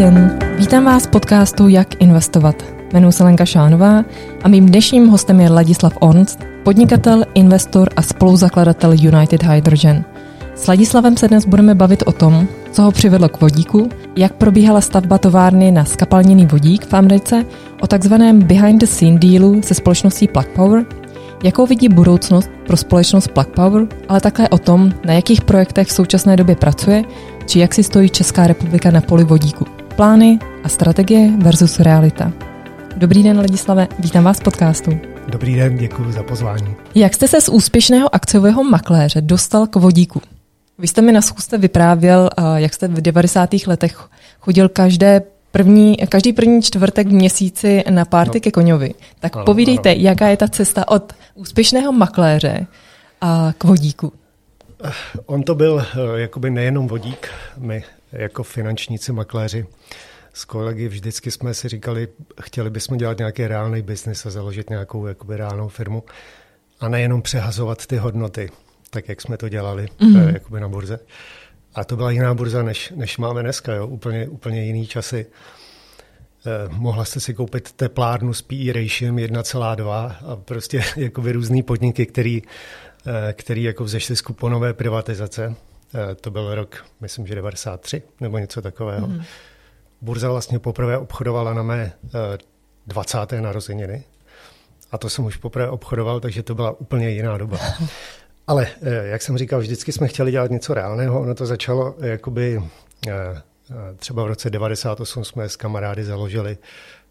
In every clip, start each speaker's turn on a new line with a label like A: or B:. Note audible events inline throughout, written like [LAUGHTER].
A: den, vítám vás v podcastu Jak investovat. Jmenuji se Lenka Šánová a mým dnešním hostem je Ladislav Ornst, podnikatel, investor a spoluzakladatel United Hydrogen. S Ladislavem se dnes budeme bavit o tom, co ho přivedlo k vodíku, jak probíhala stavba továrny na skapalněný vodík v Americe, o takzvaném behind the scene dealu se společností Plug Power, jakou vidí budoucnost pro společnost Plug Power, ale také o tom, na jakých projektech v současné době pracuje, či jak si stojí Česká republika na poli vodíku. Plány a strategie versus realita. Dobrý den, Ladislave, vítám vás v podcastu.
B: Dobrý den, děkuji za pozvání.
A: Jak jste se z úspěšného akciového makléře dostal k vodíku? Vy jste mi na schůzce vyprávěl, jak jste v 90. letech chodil každé první, každý první čtvrtek v měsíci na párty no. ke koňovi. Tak ano, povídejte, ano. jaká je ta cesta od úspěšného makléře a k vodíku?
B: Eh, on to byl eh, jakoby nejenom vodík, my jako finančníci, makléři, s kolegy vždycky jsme si říkali, chtěli bychom dělat nějaký reálný biznis a založit nějakou jakoby reálnou firmu a nejenom přehazovat ty hodnoty, tak jak jsme to dělali mm-hmm. jakoby na burze. A to byla jiná burza, než, než máme dneska, jo? Úplně, úplně jiný časy. Eh, mohla jste si koupit teplárnu s PE ratiem 1,2 a prostě [LAUGHS] jakoby různý podniky, který, eh, který jako vzešly z kuponové privatizace. Eh, to byl rok, myslím, že 93 nebo něco takového. Mm. Burza vlastně poprvé obchodovala na mé 20. Eh, narozeniny. A to jsem už poprvé obchodoval, takže to byla úplně jiná doba. [LAUGHS] Ale eh, jak jsem říkal, vždycky jsme chtěli dělat něco reálného. Ono to začalo jakoby třeba v roce 98 jsme s kamarády založili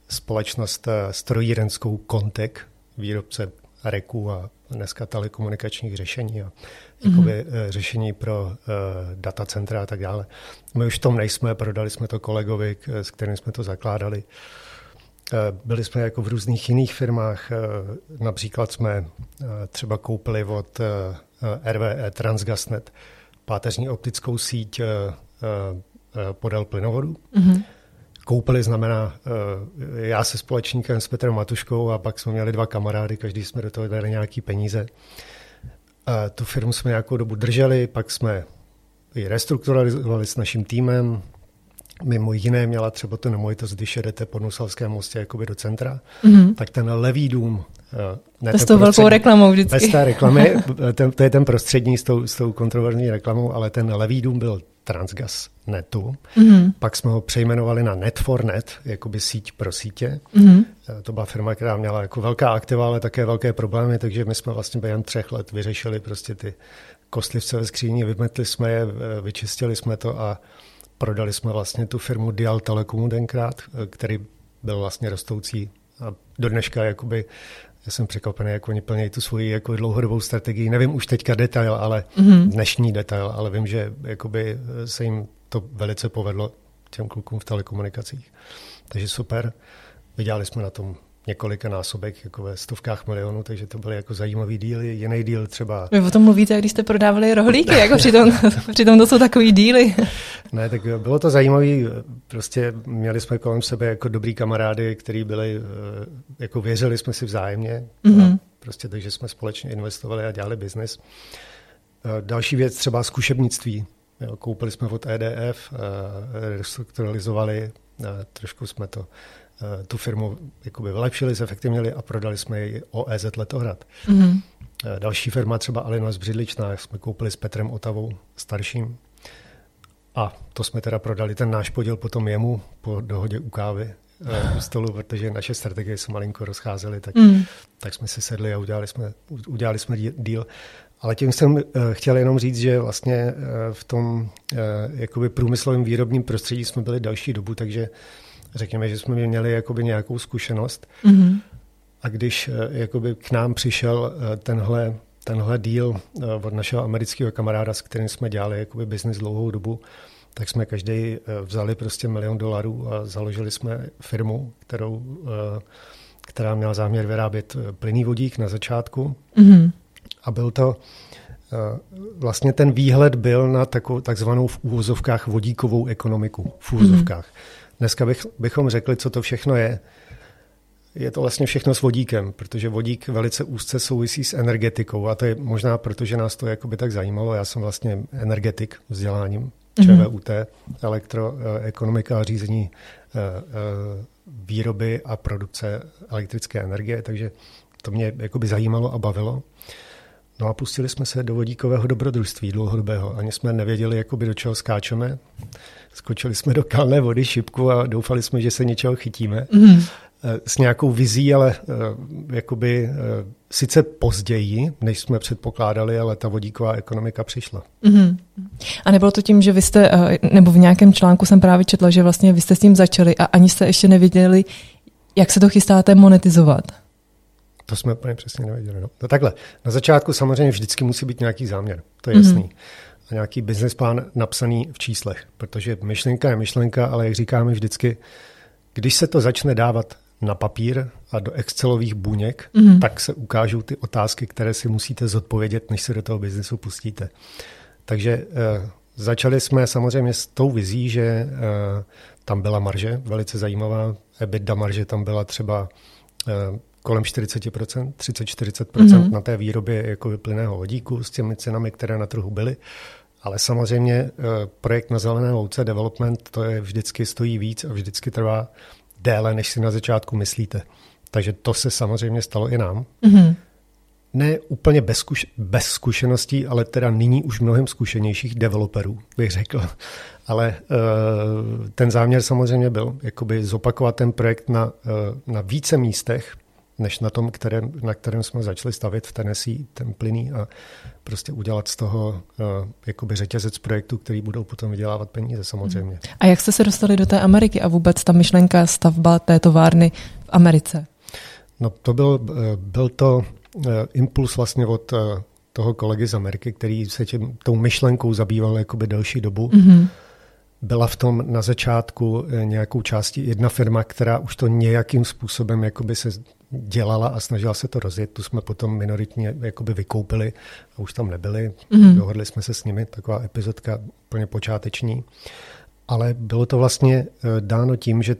B: společnost strojírenskou Kontek, výrobce reků a dneska telekomunikačních řešení a jakoby, mm-hmm. řešení pro uh, datacentra a tak dále. My už v tom nejsme, prodali jsme to kolegovi, k, s kterým jsme to zakládali. Uh, byli jsme jako v různých jiných firmách, uh, například jsme uh, třeba koupili od RVE Transgasnet páteřní optickou síť podél plynovodu. Mm-hmm koupili znamená eh, já se společníkem s Petrem Matuškou a pak jsme měli dva kamarády, každý jsme do toho dali nějaký peníze. A tu firmu jsme nějakou dobu drželi, pak jsme ji restrukturalizovali s naším týmem. Mimo jiné měla třeba to nemovitost, když jedete po Nusalském mostě jakoby do centra, mm-hmm. tak ten levý dům,
A: eh, ne s tou velkou reklamou vždycky.
B: Bez té reklamy, [LAUGHS] ten, to je ten prostřední s tou, s tou kontroverzní reklamou, ale ten levý dům byl Transgas netu. Mm-hmm. Pak jsme ho přejmenovali na Net4Net, jakoby síť pro sítě. Mm-hmm. To byla firma, která měla jako velká aktiva, ale také velké problémy, takže my jsme vlastně během třech let vyřešili prostě ty kostlivce ve skříni, vymetli jsme je, vyčistili jsme to a prodali jsme vlastně tu firmu Dial Telekomu tenkrát, který byl vlastně rostoucí a do dneška jakoby já jsem překvapený, jak oni plnějí tu svoji jako dlouhodobou strategii. Nevím už teďka detail, ale mm-hmm. dnešní detail, ale vím, že jakoby se jim to velice povedlo těm klukům v telekomunikacích. Takže super. Vydělali jsme na tom několika násobek, jako ve stovkách milionů, takže to byl jako zajímavý díl. Jiný díl třeba...
A: Vy o tom mluvíte, když jste prodávali rohlíky, jako přitom, [LAUGHS] přitom to jsou takový díly.
B: ne, tak bylo to zajímavý. Prostě měli jsme kolem sebe jako dobrý kamarády, který byli, eh, jako věřili jsme si vzájemně. Mm-hmm. prostě takže jsme společně investovali a dělali biznis. Eh, další věc třeba zkušebnictví. Jo, koupili jsme od EDF, eh, restrukturalizovali, trošku jsme to tu firmu jakoby vylepšili, zefektivnili a prodali jsme ji OEZ Letohrad. Mm-hmm. Další firma, třeba Alina z Břidličná, jsme koupili s Petrem Otavou, starším. A to jsme teda prodali ten náš podíl potom jemu po dohodě u kávy eh, u stolu, [LAUGHS] protože naše strategie se malinko rozcházely, tak, mm. tak jsme si sedli a udělali jsme, udělali jsme díl. Ale tím jsem chtěl jenom říct, že vlastně v tom jakoby průmyslovém výrobním prostředí jsme byli další dobu, takže řekněme, že jsme měli jakoby nějakou zkušenost. Mm-hmm. A když eh, jakoby k nám přišel eh, tenhle, tenhle díl eh, od našeho amerického kamaráda, s kterým jsme dělali jakoby business dlouhou dobu, tak jsme každý vzali prostě milion dolarů a založili jsme firmu, kterou, která měla záměr vyrábět plynný vodík na začátku. Mm-hmm. A byl to, vlastně ten výhled byl na takovou takzvanou v úvozovkách vodíkovou ekonomiku. V úvozovkách. Mm-hmm. Dneska bych, bychom řekli, co to všechno je. Je to vlastně všechno s vodíkem, protože vodík velice úzce souvisí s energetikou a to je možná proto, že nás to jakoby tak zajímalo. Já jsem vlastně energetik vzděláním, ČVUT, elektroekonomika a řízení výroby a produkce elektrické energie, takže to mě jakoby zajímalo a bavilo. No a pustili jsme se do vodíkového dobrodružství dlouhodobého. Ani jsme nevěděli, jakoby do čeho skáčeme. Skočili jsme do kalné vody šipku a doufali jsme, že se něčeho chytíme. Mm. S nějakou vizí, ale eh, jakoby eh, sice později, než jsme předpokládali, ale ta vodíková ekonomika přišla. Mm.
A: A nebylo to tím, že vy jste, nebo v nějakém článku jsem právě četla, že vlastně vy jste s tím začali a ani jste ještě nevěděli, jak se to chystáte monetizovat?
B: To jsme úplně přesně nevěděli. No. no takhle, na začátku samozřejmě vždycky musí být nějaký záměr, to je mm-hmm. jasný. A nějaký business plán napsaný v číslech, protože myšlenka je myšlenka, ale jak říkáme vždycky, když se to začne dávat na papír a do Excelových buněk, mm-hmm. tak se ukážou ty otázky, které si musíte zodpovědět, než se do toho biznesu pustíte. Takže eh, začali jsme samozřejmě s tou vizí, že eh, tam byla marže, velice zajímavá. EBITDA marže tam byla třeba eh, kolem 40%, 30-40% mm-hmm. na té výrobě jako vyplyného vodíku s těmi cenami, které na trhu byly. Ale samozřejmě eh, projekt na zelené louce, development, to je vždycky stojí víc a vždycky trvá déle, než si na začátku myslíte. Takže to se samozřejmě stalo i nám. Mm-hmm. Ne úplně bez, zkuš- bez zkušeností, ale teda nyní už mnohem zkušenějších developerů, bych řekl. [LAUGHS] Ale uh, ten záměr samozřejmě byl, jakoby zopakovat ten projekt na, uh, na více místech, než na tom, kterém, na kterém jsme začali stavit v Tennessee, ten plyný a prostě udělat z toho uh, jakoby řetězec projektů, který budou potom vydělávat peníze samozřejmě.
A: A jak jste se dostali do té Ameriky a vůbec ta myšlenka stavba té továrny v Americe?
B: No to byl, eh, byl to uh, impuls vlastně od uh, toho kolegy z Ameriky, který se tím, tou myšlenkou zabýval jakoby delší dobu. Mm-hmm. Byla v tom na začátku nějakou částí jedna firma, která už to nějakým způsobem jakoby se dělala a snažila se to rozjet. Tu jsme potom minoritně jakoby vykoupili a už tam nebyli. Mm-hmm. Dohodli jsme se s nimi, taková epizodka úplně počáteční. Ale bylo to vlastně eh, dáno tím, že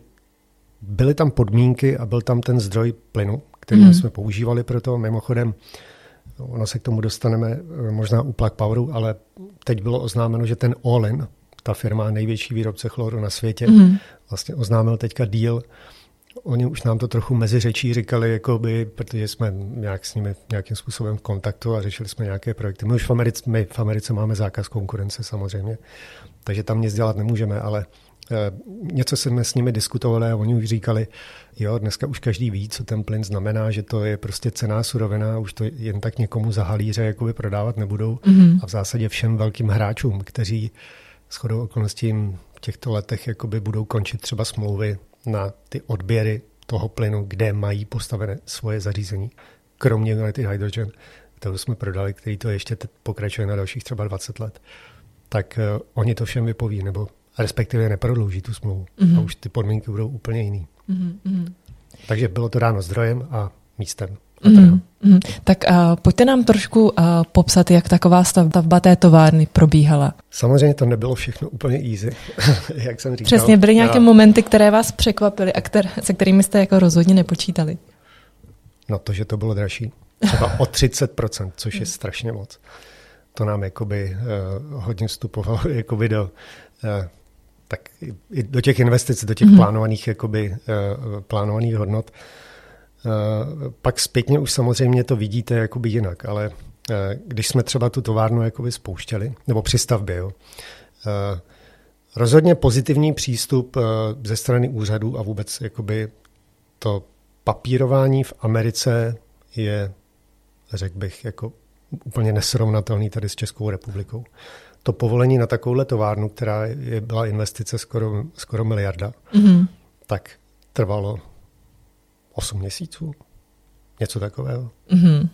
B: byly tam podmínky a byl tam ten zdroj plynu, který mm-hmm. jsme používali pro to. Mimochodem, ono se k tomu dostaneme eh, možná u Plug Poweru, ale teď bylo oznámeno, že ten Olin, ta firma největší výrobce chloru na světě, mm-hmm. vlastně oznámil teďka deal, Oni už nám to trochu mezi řečí říkali, jakoby, protože jsme nějak s nimi nějakým způsobem v kontaktu a řešili jsme nějaké projekty. My už v Americe, my v Americe máme zákaz konkurence samozřejmě, takže tam nic dělat nemůžeme, ale eh, něco jsme s nimi diskutovali a oni už říkali, jo, dneska už každý ví, co ten plyn znamená, že to je prostě cená surovina, už to jen tak někomu za halíře jakoby prodávat nebudou mm-hmm. a v zásadě všem velkým hráčům, kteří s chodou okolností v těchto letech jakoby budou končit třeba smlouvy na ty odběry toho plynu, kde mají postavené svoje zařízení, kromě United Hydrogen, kterou jsme prodali, který to ještě pokračuje na dalších třeba 20 let, tak uh, oni to všem vypoví, nebo respektive neprodlouží tu smlouvu. Mm-hmm. A už ty podmínky budou úplně jiný. Mm-hmm. Takže bylo to dáno zdrojem a místem. Mm,
A: mm. Tak uh, pojďte nám trošku uh, popsat, jak taková stavba té továrny probíhala.
B: Samozřejmě to nebylo všechno úplně easy, [LAUGHS] jak jsem říkal.
A: Přesně, byly nějaké Já... momenty, které vás překvapily a kter- se kterými jste jako rozhodně nepočítali.
B: No to, že to bylo dražší. Třeba o 30%, což je strašně moc. To nám jakoby uh, hodně vstupovalo [LAUGHS] jakoby do, uh, tak i do těch investic, do těch mm-hmm. plánovaných, jakoby, uh, plánovaných hodnot. Uh, pak zpětně už samozřejmě to vidíte jakoby jinak, ale eh, když jsme třeba tu továrnu jakoby spouštěli, nebo při stavbě, jo, eh, rozhodně pozitivní přístup ze strany úřadů a vůbec jakoby to papírování v Americe je, řekl bych, jako úplně nesrovnatelný tady s Českou republikou. To povolení na takovouhle továrnu, která je, byla investice skoro, skoro miliarda, mm-hmm. tak trvalo 8 měsíců. Něco takového. Mm-hmm.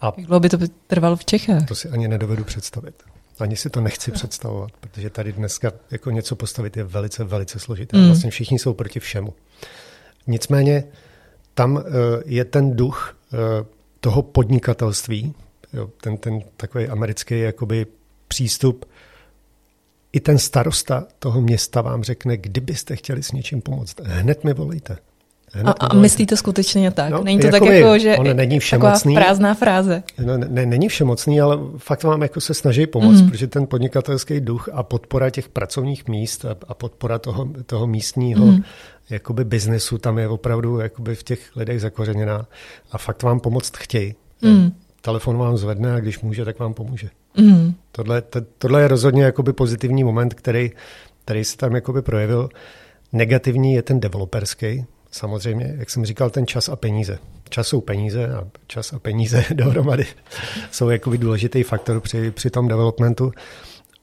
A: A Jak dlouho by to trvalo v Čechách?
B: To si ani nedovedu představit. Ani si to nechci představovat, protože tady dneska jako něco postavit je velice, velice složité. Mm. Vlastně všichni jsou proti všemu. Nicméně tam uh, je ten duch uh, toho podnikatelství, jo, ten, ten takový americký jakoby přístup. I ten starosta toho města vám řekne, kdybyste chtěli s něčím pomoct, hned mi volejte
A: A, a myslíte skutečně tak?
B: No,
A: není to tak jako, že
B: on není všemocný.
A: prázdná fráze?
B: No, ne, není všemocný, ale fakt vám jako se snaží pomoct, mm. protože ten podnikatelský duch a podpora těch pracovních míst a, a podpora toho, toho místního mm. jakoby biznesu tam je opravdu jakoby v těch lidech zakořeněná a fakt vám pomoct chtějí. Mm. Telefon vám zvedne a když může, tak vám pomůže. Mm. Tohle, to, tohle je rozhodně jakoby pozitivní moment, který, který se tam jakoby projevil. Negativní je ten developerský, samozřejmě, jak jsem říkal, ten čas a peníze. Čas jsou peníze a čas a peníze [LAUGHS] dohromady jsou jakoby důležitý faktor při, při tom developmentu.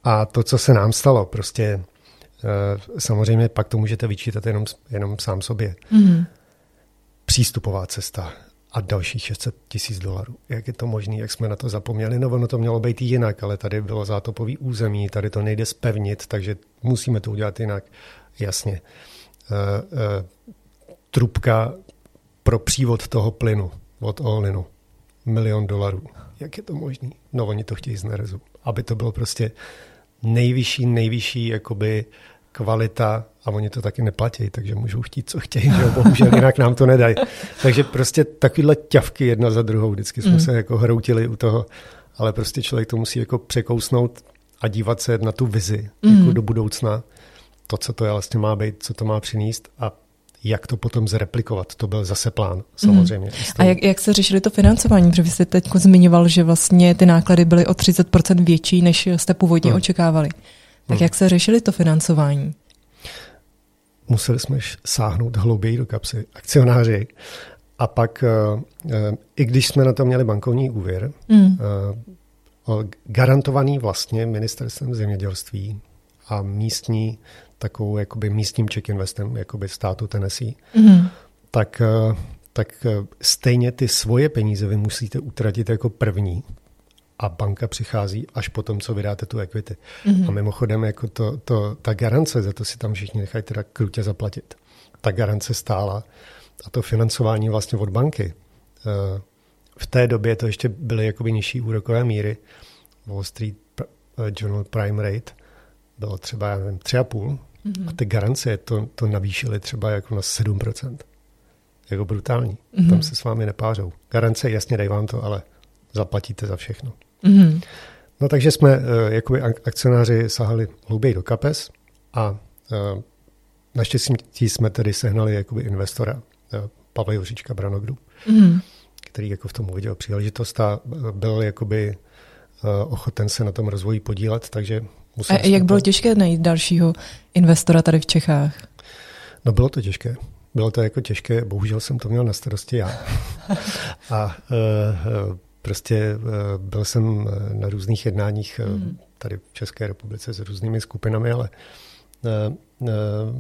B: A to, co se nám stalo, prostě eh, samozřejmě pak to můžete vyčítat jenom, jenom sám sobě. Mm. Přístupová cesta a dalších 600 tisíc dolarů. Jak je to možné, jak jsme na to zapomněli? No ono to mělo být jinak, ale tady bylo zátopový území, tady to nejde spevnit, takže musíme to udělat jinak. Jasně. Trubka pro přívod toho plynu od Olinu. Milion dolarů. Jak je to možné? No oni to chtějí z nerezu. Aby to bylo prostě nejvyšší, nejvyšší jakoby kvalita a oni to taky neplatí, takže můžou chtít, co chtějí, že bohužel [LAUGHS] jinak nám to nedají. Takže prostě takovýhle ťavky jedna za druhou, vždycky jsme mm. se jako hroutili u toho, ale prostě člověk to musí jako překousnout a dívat se na tu vizi mm. jako do budoucna, to, co to je vlastně má být, co to má přinést a jak to potom zreplikovat. To byl zase plán, samozřejmě. Mm.
A: A jak, jak se řešili to financování? Protože vy jste teď zmiňoval, že vlastně ty náklady byly o 30% větší, než jste původně mm. očekávali. Tak mm. jak se řešili to financování?
B: Museli jsme sáhnout hlouběji do kapsy akcionáři. A pak, uh, uh, i když jsme na to měli bankovní úvěr, mm. garantovaný vlastně ministerstvem zemědělství a místní takovou jakoby místním check investem jakoby státu Tennessee, mm-hmm. tak, eh, tak eh, stejně ty svoje peníze vy musíte utratit jako první a banka přichází až po tom, co vydáte tu equity. Mm-hmm. A mimochodem, jako to, to, ta garance, za to si tam všichni nechají teda krutě zaplatit. Ta garance stála a to financování vlastně od banky. Eh, v té době to ještě byly jakoby nižší úrokové míry. Wall Street Journal Prime Rate bylo třeba, já nevím, 3,5 Mm-hmm. A ty garance to, to navýšily třeba jako na 7%. Jako brutální. Mm-hmm. Tam se s vámi nepářou. Garance, jasně dají vám to, ale zaplatíte za všechno. Mm-hmm. No takže jsme uh, jakoby akcionáři sahali hlouběji do kapes a uh, naštěstí jsme tedy sehnali jakoby investora uh, Pavla Juříčka Brano Group, mm-hmm. který jako v tom uviděl příležitost a byl jakoby ochoten se na tom rozvoji podílet, takže
A: a jak bylo těžké najít dalšího investora tady v Čechách?
B: No bylo to těžké. Bylo to jako těžké, bohužel jsem to měl na starosti já. A uh, prostě uh, byl jsem na různých jednáních mm. tady v České republice s různými skupinami, ale uh,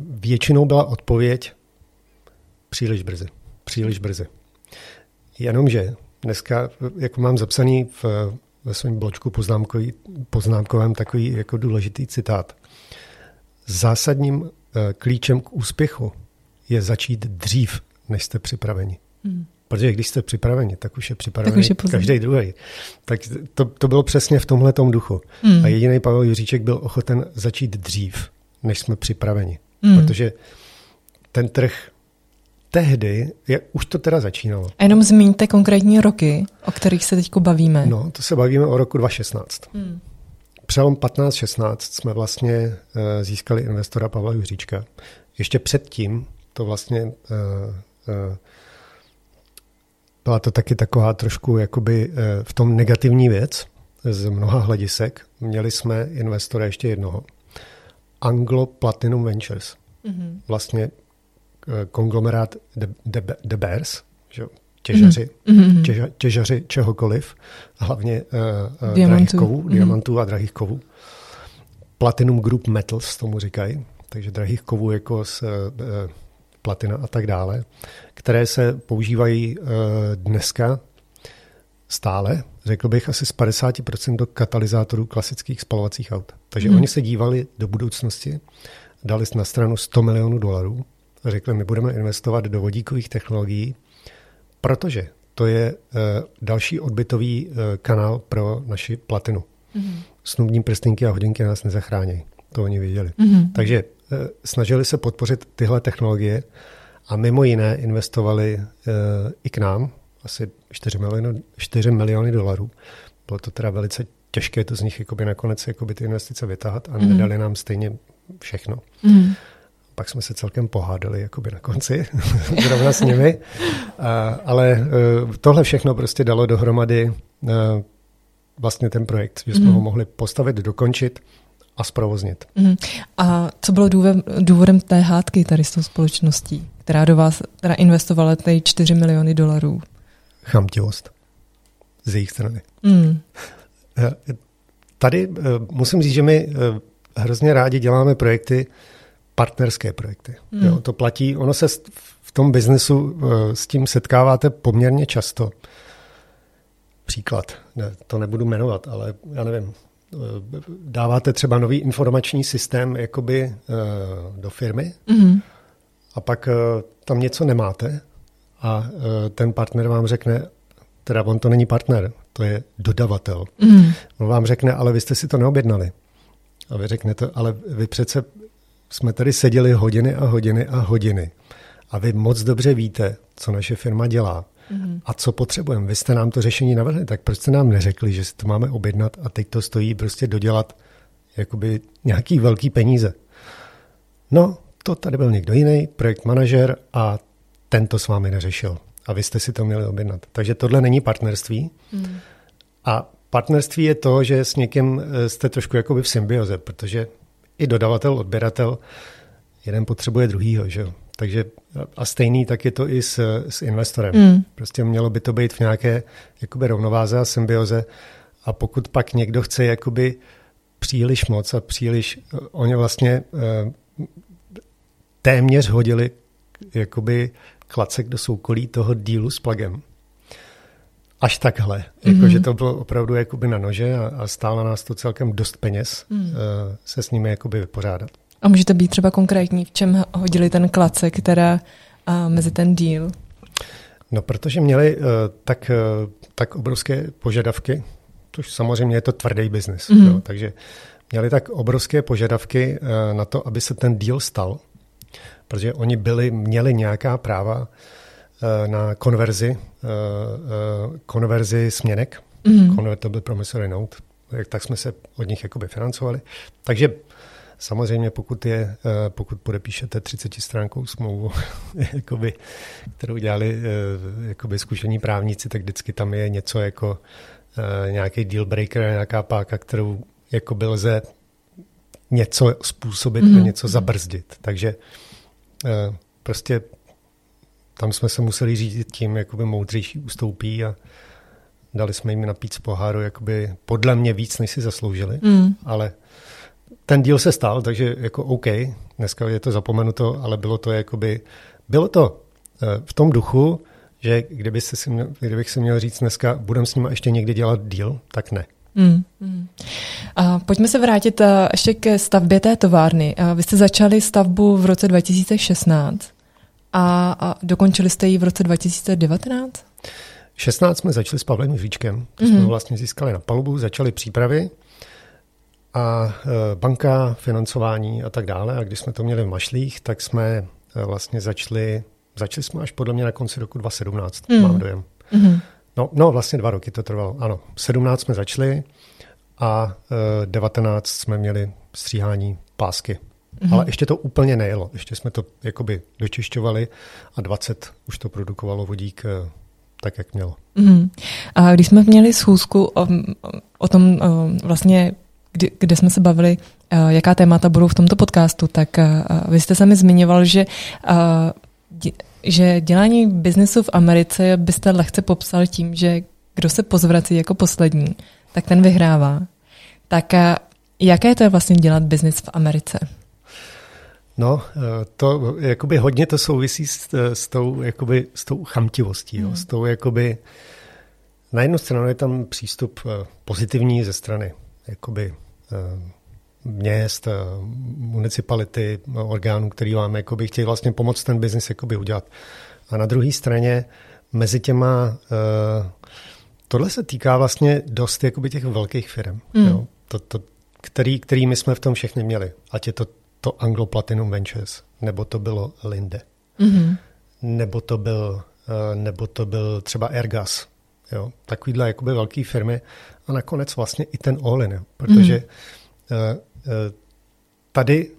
B: většinou byla odpověď příliš brzy. Příliš brzy. Jenomže dneska, jako mám zapsaný v ve svém bločku poznámkovém takový jako důležitý citát. Zásadním eh, klíčem k úspěchu je začít dřív, než jste připraveni. Hmm. Protože když jste připraveni, tak už je připravený každý druhý. Tak to, to bylo přesně v tomhle duchu. Hmm. A jediný Pavel Juříček byl ochoten začít dřív, než jsme připraveni. Hmm. Protože ten trh tehdy, je, už to teda začínalo.
A: A jenom zmíňte konkrétní roky, o kterých se teď bavíme.
B: No, to se bavíme o roku 2016. Hmm. Přelom 15-16 jsme vlastně uh, získali investora Pavla Juříčka. Ještě předtím to vlastně uh, uh, byla to taky taková trošku jakoby uh, v tom negativní věc z mnoha hledisek. Měli jsme investora ještě jednoho. Anglo Platinum Ventures. Mm-hmm. Vlastně konglomerát De, De, De Bears, že? těžaři, mm-hmm. těža, těžaři čehokoliv, hlavně uh, drahých kovů, mm-hmm. diamantů a drahých kovů. Platinum Group Metals tomu říkají, takže drahých kovů jako z uh, platina a tak dále, které se používají uh, dneska stále, řekl bych asi z 50% do katalyzátorů klasických spalovacích aut. Takže mm. oni se dívali do budoucnosti, dali na stranu 100 milionů dolarů řekli, my budeme investovat do vodíkových technologií, protože to je uh, další odbytový uh, kanál pro naši platinu. Mm-hmm. Snubní prstinky a hodinky nás nezachrání. To oni věděli. Mm-hmm. Takže uh, snažili se podpořit tyhle technologie A mimo jiné investovali i k nám asi 4 miliony, 4 miliony dolarů. Bylo to teda velice těžké to z nich jakoby nakonec jakoby ty investice vytáhat a mm. nedali nám stejně všechno. Mm. Pak jsme se celkem pohádali jakoby na konci, [LAUGHS] zrovna s nimi. A, ale uh, tohle všechno prostě dalo dohromady uh, vlastně ten projekt, že jsme mm. ho mohli postavit, dokončit a zprovoznit. Mm.
A: A co bylo důvodem, důvodem té hádky tady s tou společností, která do vás teda investovala ty 4 miliony dolarů?
B: Chamtivost z jejich strany. Mm. Tady musím říct, že my hrozně rádi děláme projekty, partnerské projekty. Mm. Jo, to platí, ono se v tom biznesu s tím setkáváte poměrně často. Příklad, ne, to nebudu jmenovat, ale já nevím, dáváte třeba nový informační systém jakoby do firmy mm. a pak tam něco nemáte a ten partner vám řekne, teda on to není partner, to je dodavatel. Mm. On vám řekne, ale vy jste si to neobjednali. A vy řeknete, ale vy přece jsme tady seděli hodiny a hodiny a hodiny. A vy moc dobře víte, co naše firma dělá mm. a co potřebujeme. Vy jste nám to řešení navrhli, tak proč jste nám neřekli, že si to máme objednat a teď to stojí prostě dodělat jakoby nějaký velký peníze. No, to tady byl někdo jiný, projekt manažer a ten to s vámi neřešil. A vy jste si to měli objednat. Takže tohle není partnerství. Mm. A partnerství je to, že s někým eh, jste trošku jakoby v symbioze, protože i dodavatel, odběratel, jeden potřebuje druhýho, že jo. Takže a stejný tak je to i s, s investorem. Mm. Prostě mělo by to být v nějaké jakoby rovnováze a symbioze a pokud pak někdo chce jakoby příliš moc a příliš, eh, oni vlastně eh, téměř hodili jakoby klacek do soukolí toho dílu s plagem. Až takhle. Mm-hmm. Jako, že to bylo opravdu jakoby na nože a, a stálo nás to celkem dost peněz mm. uh, se s nimi jakoby vypořádat.
A: A můžete být třeba konkrétní, v čem hodili ten klacek, která uh, mezi ten díl?
B: No, protože měli uh, tak, uh, tak obrovské požadavky, což samozřejmě je to tvrdý biznis, mm-hmm. takže měli tak obrovské požadavky uh, na to, aby se ten díl stal, protože oni byli, měli nějaká práva Eh, na konverzi, eh, eh, konverzi směnek, mm-hmm. convertible promissory note, tak jsme se od nich jakoby financovali. Takže samozřejmě pokud, je, pokud podepíšete 30 stránkou smlouvu, [LAUGHS] jakoby, kterou dělali jakoby zkušení právníci, tak vždycky tam je něco jako nějaký deal breaker, nějaká páka, kterou jakoby lze něco způsobit mm-hmm. a něco zabrzdit. Takže prostě tam jsme se museli řídit tím, jakoby moudřejší ustoupí a dali jsme jim napít z poháru, jakoby podle mě víc, než si zasloužili, mm. ale ten díl se stal, takže jako OK, dneska je to zapomenuto, ale bylo to jakoby, bylo to eh, v tom duchu, že kdyby se si měl, kdybych si měl říct dneska, budeme s nimi ještě někdy dělat díl, tak ne. Mm, mm.
A: A pojďme se vrátit a, eh, ještě ke stavbě té továrny. A vy jste začali stavbu v roce 2016 a, a dokončili jste ji v roce 2019?
B: 16 jsme začali s Pavlem Jiříčkem, mm-hmm. jsme ho vlastně získali na palubu, začali přípravy a e, banka, financování a tak dále. A když jsme to měli v Mašlích, tak jsme e, vlastně začali, začali jsme až podle mě na konci roku 2017, mm. mám dojem. Mm-hmm. No, no, vlastně dva roky to trvalo, ano. 17 jsme začali a e, 19 jsme měli stříhání pásky Mm-hmm. Ale ještě to úplně nejelo. Ještě jsme to jakoby dočišťovali a 20 už to produkovalo vodík eh, tak, jak mělo. Mm-hmm.
A: A když jsme měli schůzku o, o tom vlastně, kdy, kde jsme se bavili, jaká témata budou v tomto podcastu, tak vy jste sami zmiňoval, že že dělání biznesu v Americe byste lehce popsal tím, že kdo se pozvrací jako poslední, tak ten vyhrává. Tak jaké to je vlastně dělat biznis v Americe?
B: No, eh, to jakoby hodně to souvisí s, eh, s tou, jakoby, s tou chamtivostí, mm. jo, s tou jakoby, na jednu stranu je tam přístup eh, pozitivní ze strany jakoby měst, municipality, orgánů, který vám jakoby chtějí vlastně pomoct ten biznis jakoby udělat. A na druhé straně mezi těma, tohle se týká vlastně dost jakoby těch velkých firm, mm. jo, to, to, který, který my jsme v tom všechny měli. Ať je to to Anglo Platinum Ventures, nebo to bylo Linde. Mm-hmm. nebo to byl, nebo to byl třeba Airgas. Jo? Takovýhle jakoby velké firmy a nakonec vlastně i ten All-in, protože mm. tady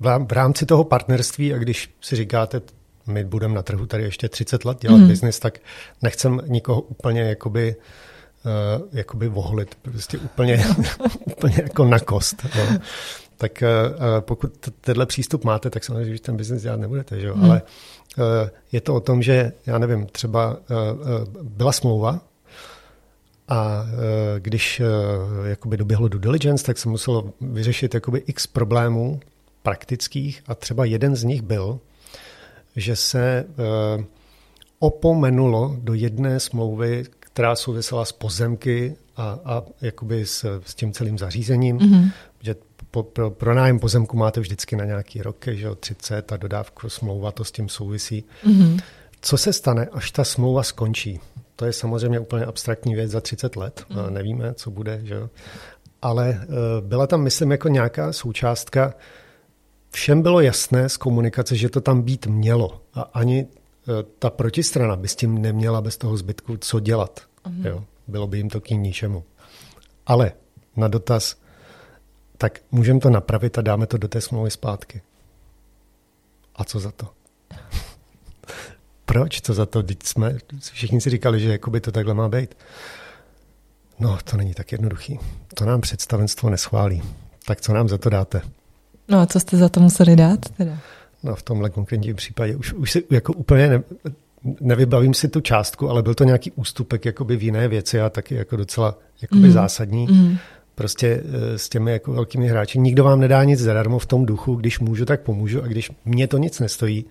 B: v rámci toho partnerství a když si říkáte, my budeme na trhu tady ještě 30 let dělat mm. biznis, tak nechcem nikoho úplně jakoby uh, jakoby voholit, prostě úplně, [LAUGHS] úplně jako na kost. Jo. Tak uh, pokud tenhle přístup máte, tak samozřejmě, že ten biznis dělat nebudete, že jo? Mm. ale uh, je to o tom, že já nevím, třeba uh, uh, byla smlouva a když jakoby doběhlo due diligence, tak se muselo vyřešit jakoby x problémů praktických a třeba jeden z nich byl, že se opomenulo do jedné smlouvy, která souvisela s pozemky a, a jakoby s, s tím celým zařízením, mm-hmm. Po, pro, pro nájem pozemku máte vždycky na nějaký roky, že jo, 30 a dodávku smlouva, to s tím souvisí. Mm-hmm. Co se stane, až ta smlouva skončí? To je samozřejmě úplně abstraktní věc za 30 let, mm. nevíme, co bude, že jo. Ale uh, byla tam, myslím, jako nějaká součástka, všem bylo jasné z komunikace, že to tam být mělo a ani eh, ta protistrana by s tím neměla bez toho zbytku co dělat. Uh-huh. Jo? Bylo by jim to k ničemu. Ale na dotaz, tak můžeme to napravit a dáme to do té smlouvy zpátky. A co za to? Proč? Co za to? Teď jsme, všichni si říkali, že jakoby to takhle má být. No, to není tak jednoduchý. To nám představenstvo neschválí. Tak co nám za to dáte?
A: No a co jste za to museli dát teda?
B: No v tomhle konkrétním případě už, už si jako úplně ne, nevybavím si tu částku, ale byl to nějaký ústupek jakoby v jiné věci a taky jako docela jakoby mm. zásadní. Mm. Prostě eh, s těmi jako velkými hráči. Nikdo vám nedá nic zadarmo v tom duchu, když můžu, tak pomůžu a když mě to nic nestojí,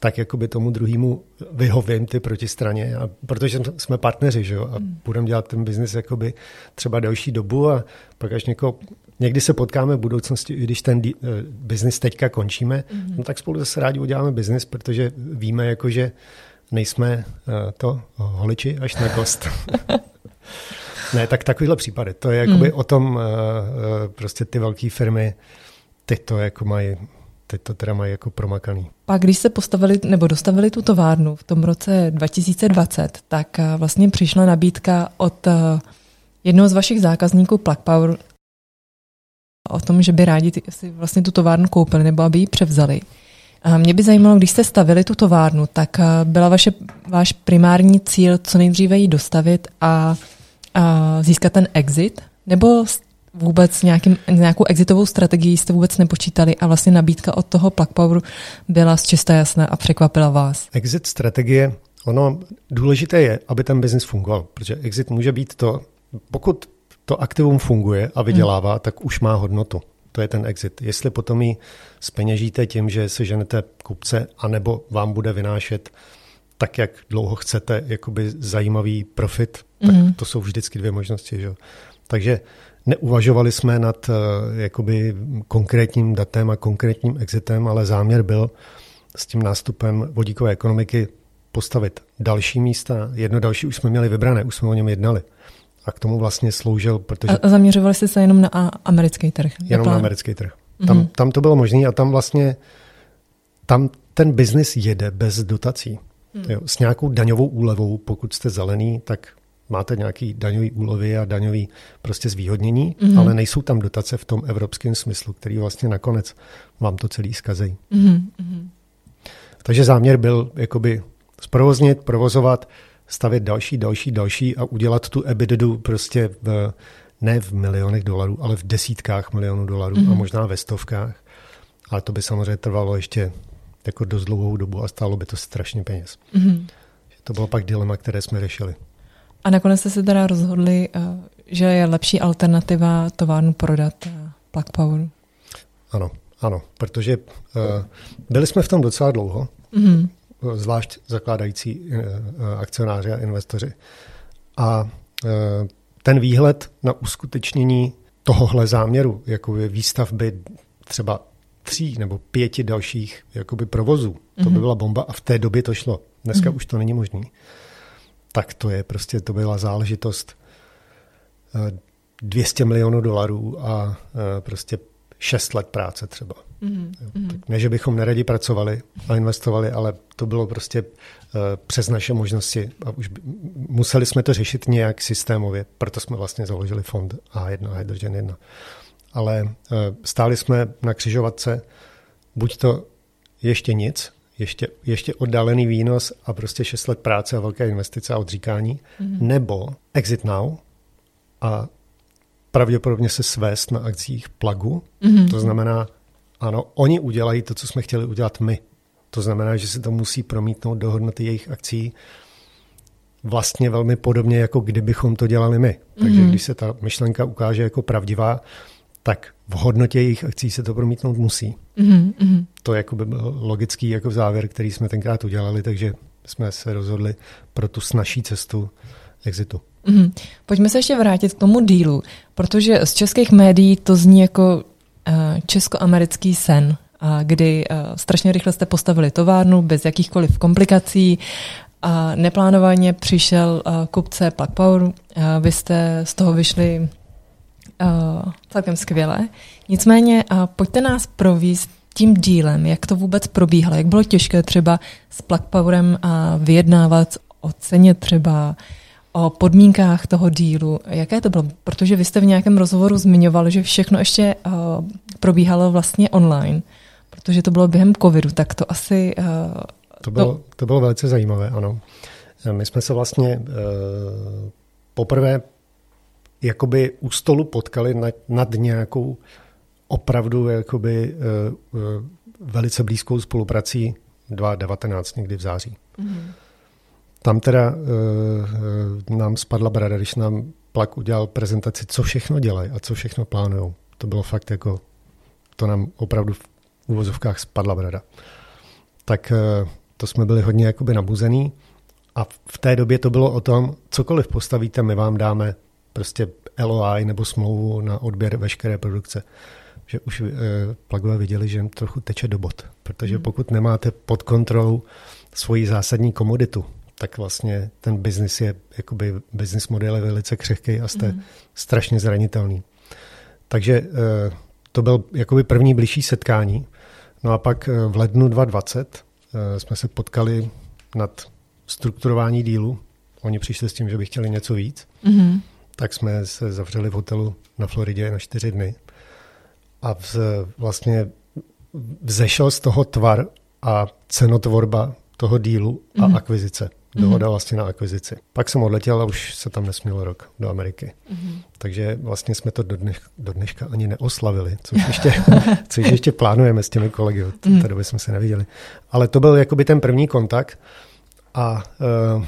B: tak jakoby tomu druhému vyhovím ty protistraně, a protože jsme partneři, že jo, a mm. budeme dělat ten biznis jakoby třeba delší dobu a pak až někoho někdy se potkáme v budoucnosti, i když ten uh, biznis teďka končíme, mm-hmm. no tak spolu zase rádi uděláme biznis, protože víme, jako, že nejsme uh, to holiči až na kost. [LAUGHS] ne, tak takovýhle případy. To je jakoby mm. o tom, uh, uh, prostě ty velké firmy, ty to jako mají teď to teda mají jako promakaný.
A: Pak když se postavili nebo dostavili tu továrnu v tom roce 2020, tak vlastně přišla nabídka od jednoho z vašich zákazníků Plug Power o tom, že by rádi si vlastně tu továrnu koupili nebo aby ji převzali. A mě by zajímalo, když jste stavili tu továrnu, tak byla vaše, váš primární cíl co nejdříve ji dostavit a získat ten exit? Nebo vůbec nějakým, nějakou exitovou strategii jste vůbec nepočítali a vlastně nabídka od toho Plug Power byla z čista jasné a překvapila vás?
B: Exit strategie, ono důležité je, aby ten biznis fungoval, protože exit může být to, pokud to aktivum funguje a vydělává, hmm. tak už má hodnotu. To je ten exit. Jestli potom ji speněžíte tím, že se ženete kupce, anebo vám bude vynášet tak, jak dlouho chcete, jakoby zajímavý profit, tak mm. to jsou vždycky dvě možnosti. Že? Takže neuvažovali jsme nad uh, jakoby konkrétním datem a konkrétním exitem, ale záměr byl s tím nástupem vodíkové ekonomiky postavit další místa. Jedno další už jsme měli vybrané, už jsme o něm jednali a k tomu vlastně sloužil, protože...
A: A zaměřovali jste se jenom na americký trh?
B: Jenom na americký trh. Mm-hmm. Tam, tam to bylo možné a tam vlastně tam ten biznis jede bez dotací. Mm. Jo, s nějakou daňovou úlevou, pokud jste zelený, tak máte nějaký daňový úlevy a daňový prostě zvýhodnění, mm-hmm. ale nejsou tam dotace v tom evropském smyslu, který vlastně nakonec vám to celý zkazejí. Mm-hmm. Takže záměr byl jakoby zprovoznit, provozovat, stavět další, další, další a udělat tu EBITDA prostě v, ne v milionech dolarů, ale v desítkách milionů dolarů mm-hmm. a mhm. možná ve stovkách. Ale to by samozřejmě trvalo ještě jako dost dlouhou dobu a stálo by to strašně peněz. Mm-hmm. To bylo pak dilema, které jsme řešili.
A: A nakonec jste se teda rozhodli, eh, že je lepší alternativa továrnu prodat eh, Plug Power.
B: Ano, ano, protože uh, byli jsme v tom docela dlouho. Mm-hmm zvlášť zakládající eh, eh, akcionáři a investoři. A eh, ten výhled na uskutečnění tohohle záměru, jako je výstavby třeba tří nebo pěti dalších jakoby provozů, mm-hmm. to by mhm. byla bomba a v té době to šlo. Dneska mm-hmm. už to není možné. Tak to je prostě, to byla záležitost 200 milionů dolarů a prostě šest let práce třeba. Mm-hmm. Ne, že bychom neradi pracovali a investovali, ale to bylo prostě uh, přes naše možnosti a už by, museli jsme to řešit nějak systémově, proto jsme vlastně založili fond A1, Hydrogen 1. Ale uh, stáli jsme na křižovatce, buď to ještě nic, ještě, ještě oddálený výnos a prostě 6 let práce a velké investice a odříkání, mm-hmm. nebo exit now a pravděpodobně se svést na akcích plagu. Mm-hmm. To znamená, ano, oni udělají to, co jsme chtěli udělat my. To znamená, že se to musí promítnout do hodnoty jejich akcí vlastně velmi podobně, jako kdybychom to dělali my. Takže mm-hmm. když se ta myšlenka ukáže jako pravdivá, tak v hodnotě jejich akcí se to promítnout musí. Mm-hmm. To jako by byl logický jako závěr, který jsme tenkrát udělali, takže jsme se rozhodli pro tu snažší cestu exitu. Mm-hmm.
A: Pojďme se ještě vrátit k tomu dílu, protože z českých médií to zní jako uh, českoamerický sen, uh, kdy uh, strašně rychle jste postavili továrnu bez jakýchkoliv komplikací a neplánovaně přišel uh, kupce Plug Power, uh, vy jste z toho vyšli uh, celkem skvěle. Nicméně uh, pojďte nás províst tím dílem, jak to vůbec probíhalo, jak bylo těžké třeba s Plug Powerem uh, vyjednávat o ceně třeba o podmínkách toho dílu. Jaké to bylo? Protože vy jste v nějakém rozhovoru zmiňoval, že všechno ještě uh, probíhalo vlastně online, protože to bylo během covidu, tak to asi... Uh,
B: to, bylo, to... to bylo velice zajímavé, ano. My jsme se vlastně uh, poprvé jakoby u stolu potkali nad, nad nějakou opravdu jakoby uh, uh, velice blízkou spoluprací 2019 někdy v září. Mm-hmm. Tam teda uh, nám spadla brada, když nám Plak udělal prezentaci, co všechno dělají a co všechno plánují. To bylo fakt jako, to nám opravdu v úvozovkách spadla brada. Tak uh, to jsme byli hodně jakoby nabuzený a v té době to bylo o tom, cokoliv postavíte, my vám dáme prostě LOI nebo smlouvu na odběr veškeré produkce. Že už uh, plagové viděli, že jim trochu teče do bod, protože hmm. pokud nemáte pod kontrolou svoji zásadní komoditu, tak vlastně ten biznis je, jakoby business model je velice křehký a jste mm. strašně zranitelný. Takže eh, to byl jakoby první blížší setkání. No a pak eh, v lednu 2020 eh, jsme se potkali nad strukturování dílu. Oni přišli s tím, že by chtěli něco víc. Mm. Tak jsme se zavřeli v hotelu na Floridě na čtyři dny. A vz, vlastně vzešel z toho tvar a cenotvorba toho dílu a mm. akvizice. Dohoda vlastně na akvizici. Pak jsem odletěl a už se tam nesměl rok do Ameriky. Mm-hmm. Takže vlastně jsme to do, dneš, do dneška ani neoslavili, což [LAUGHS] ještě, což ještě plánujeme s těmi kolegy. Od té mm. doby jsme se neviděli. Ale to byl jakoby ten první kontakt a uh,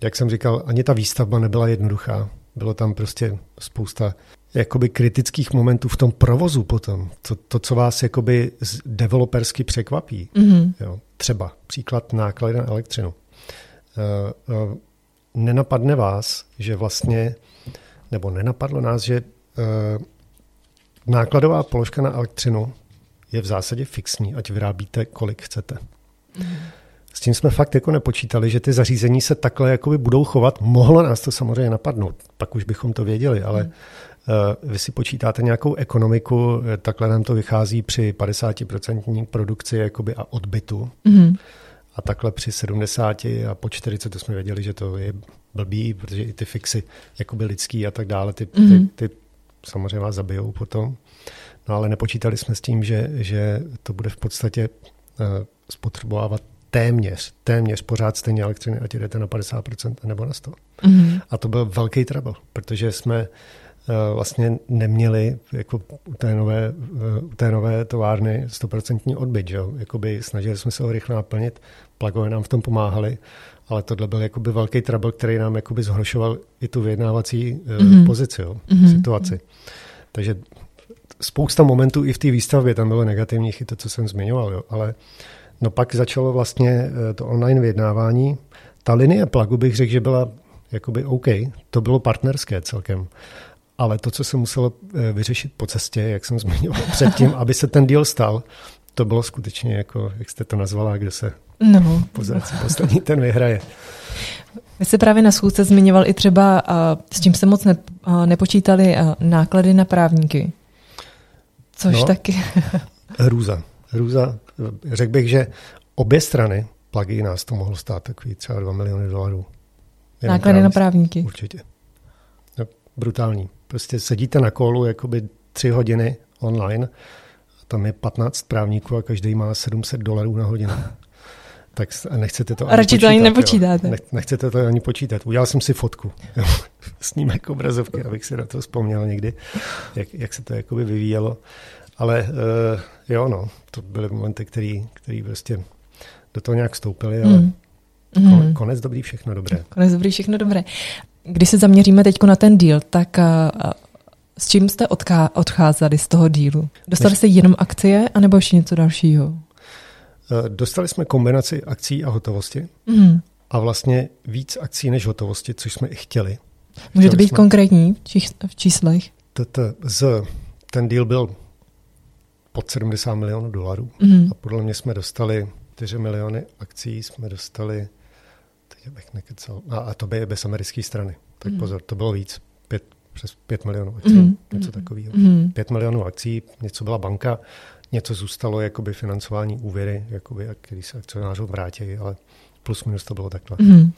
B: jak jsem říkal, ani ta výstavba nebyla jednoduchá. Bylo tam prostě spousta jakoby kritických momentů v tom provozu potom. To, to co vás jakoby developersky překvapí. Mm-hmm. Jo. Třeba příklad náklady na elektřinu. Eh, eh, nenapadne vás, že vlastně, nebo nenapadlo nás, že eh, nákladová položka na elektřinu je v zásadě fixní, ať vyrábíte, kolik chcete. S tím jsme fakt jako nepočítali, že ty zařízení se takhle jakoby budou chovat. Mohlo nás to samozřejmě napadnout, pak už bychom to věděli, ale mm. vy si počítáte nějakou ekonomiku, takhle nám to vychází při 50% produkci jakoby a odbytu. Mm. A takhle při 70 a po 40 to jsme věděli, že to je blbý, protože i ty fixy, jakoby lidský a tak dále, ty, mm-hmm. ty, mhm. ty samozřejmě vás zabijou potom. No ale nepočítali jsme s tím, že, že to bude v podstatě uh, spotřebovávat téměř, téměř pořád stejně elektřiny, ať jdete na 50% nebo na 100%. Mm-hmm. A to byl velký trouble, protože jsme Eh, vlastně neměli jako u té nové, eh, u té nové továrny 100% odbyt. Že? Jakoby snažili jsme se ho rychle naplnit, plagové nám v tom pomáhali, ale tohle byl jakoby velký trouble, který nám jakoby zhoršoval i tu vyjednávací mm-hmm. pozici, jo, mm-hmm. situaci. Takže spousta momentů i v té výstavbě tam bylo negativních, i to, co jsem zmiňoval, jo, ale no pak začalo vlastně to online vyjednávání. Ta linie plagu bych řekl, že byla jakoby OK, to bylo partnerské celkem. Ale to, co se muselo eh, vyřešit po cestě, jak jsem zmiňoval [LAUGHS] předtím, aby se ten deal stal, to bylo skutečně jako, jak jste to nazvala, kde se no. pozerací poslední ten vyhraje.
A: Vy jste právě na schůzce zmiňoval i třeba, s čím se moc ne, nepočítali, náklady na právníky. Což no, taky. [LAUGHS]
B: hrůza. Hrůza. Řekl bych, že obě strany plagi nás to mohlo stát takový třeba 2 miliony dolarů.
A: Náklady na právníky.
B: Určitě. No, brutální. Prostě sedíte na kolu jakoby tři hodiny online, a tam je 15 právníků a každý má 700 dolarů na hodinu. [LAUGHS] Tak a nechcete to
A: a radši počítat, to ani nepočítáte.
B: Jo. Nechcete to ani počítat. Udělal jsem si fotku. Snímek [LAUGHS] obrazovky, abych si na to vzpomněl někdy, jak, jak se to jakoby vyvíjelo. Ale uh, jo, no, to byly momenty, který, který prostě do toho nějak vstoupili, ale mm. Mm. konec dobrý, všechno dobré.
A: Konec dobrý, všechno dobré. Když se zaměříme teď na ten díl, tak uh, s čím jste odká- odcházeli z toho dílu? Dostali jste jenom akcie, anebo ještě něco dalšího? Uh,
B: dostali jsme kombinaci akcí a hotovosti. Mm. A vlastně víc akcí než hotovosti, což jsme i chtěli.
A: Můžete být jsme... konkrétní v číslech?
B: z, ten deal byl pod 70 milionů dolarů. Mm. A podle mě jsme dostali 4 miliony akcí, jsme dostali, teď bych nekecal, a, a to by je bez americké strany. Tak mm. pozor, to bylo víc, pět, přes 5 milionů akcí, mm. něco takového. Mm. 5 milionů akcí, něco byla banka, něco zůstalo jakoby financování úvěry, jakoby, který se akcionářům vrátí, ale plus minus to bylo takhle. Mm.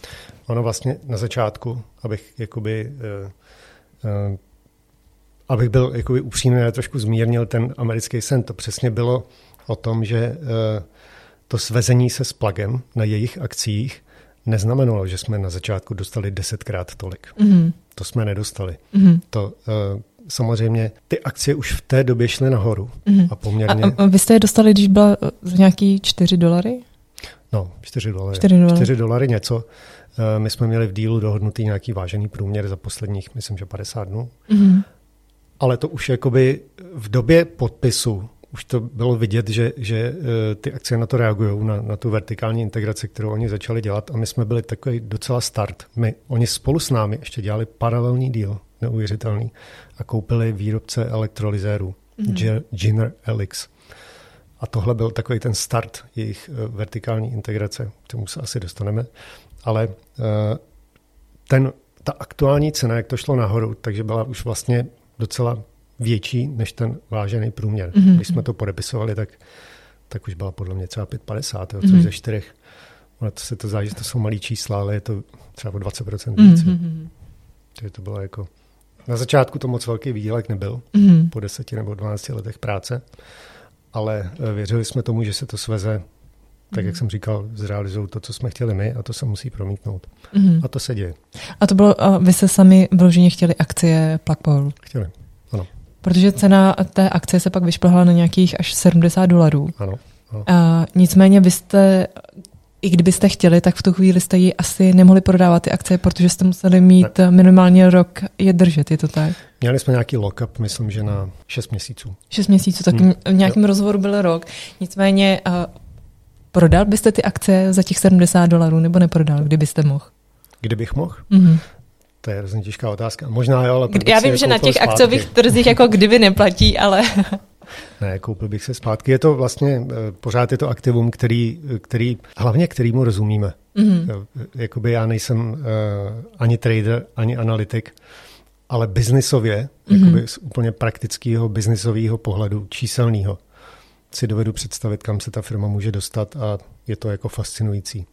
B: Ono vlastně na začátku, abych jakoby uh, uh, abych byl jakoby upřímný a trošku zmírnil ten americký sen, to přesně bylo o tom, že uh, to svezení se s plagem na jejich akcích neznamenalo, že jsme na začátku dostali desetkrát tolik. Mm. To jsme nedostali. Mm. To uh, samozřejmě ty akcie už v té době šly nahoru mm. a poměrně...
A: A, a vy jste je dostali, když byla za nějaký 4 dolary?
B: No, 4 dolary. 4 dolary, 4 dolary něco. My jsme měli v dílu dohodnutý nějaký vážený průměr za posledních, myslím, že 50 dnů. Mm ale to už jakoby v době podpisu už to bylo vidět, že, že eh, ty akcie na to reagují, na, na tu vertikální integraci, kterou oni začali dělat a my jsme byli takový docela start. My, oni spolu s námi ještě dělali paralelní díl, neuvěřitelný, a koupili výrobce elektrolyzérů, mm-hmm. Giner Elix. A tohle byl takový ten start jejich eh, vertikální integrace, k tomu se asi dostaneme. Ale eh, ten, ta aktuální cena, jak to šlo nahoru, takže byla už vlastně docela větší než ten vážený průměr. Mm-hmm. Když jsme to podepisovali, tak, tak už byla podle mě třeba 5,50, což mm-hmm. ze čtyřech. Ono to se to zdá, že to jsou malý čísla, ale je to třeba o 20% víc. Mm-hmm. Takže to bylo jako... Na začátku to moc velký výdělek nebyl, mm-hmm. po deseti nebo 12 letech práce, ale eh, věřili jsme tomu, že se to sveze tak jak mhm. jsem říkal, zrealizují to, co jsme chtěli my a to se musí promítnout. Mm-hmm. A to se děje.
A: A to bylo, a vy se sami vyloženě chtěli akcie Plugpower?
B: Chtěli, ano.
A: Protože cena té akcie se pak vyšplhala na nějakých až 70 dolarů.
B: Ano. ano.
A: A nicméně vy jste, i kdybyste chtěli, tak v tu chvíli jste ji asi nemohli prodávat ty akcie, protože jste museli mít ne. minimálně rok je držet, je to tak?
B: Měli jsme nějaký lock-up, myslím, že na 6 měsíců.
A: 6 měsíců, tak hmm. v nějakém jo. rozhovoru byl rok. Nicméně Prodal byste ty akcie za těch 70 dolarů nebo neprodal, kdybyste mohl?
B: Kdybych mohl? Mm-hmm. To je hrozně těžká otázka. Možná jo, ale...
A: Já vím, že na těch zpátky. akciových trzích jako kdyby neplatí, ale... [LAUGHS]
B: ne, koupil bych se zpátky. Je to vlastně, eh, pořád je to aktivum, který, který hlavně kterýmu rozumíme. Mm-hmm. Jakoby já nejsem uh, ani trader, ani analytik, ale biznisově, mm-hmm. jakoby z úplně praktického biznisového pohledu, číselného, si dovedu představit, kam se ta firma může dostat a je to jako fascinující.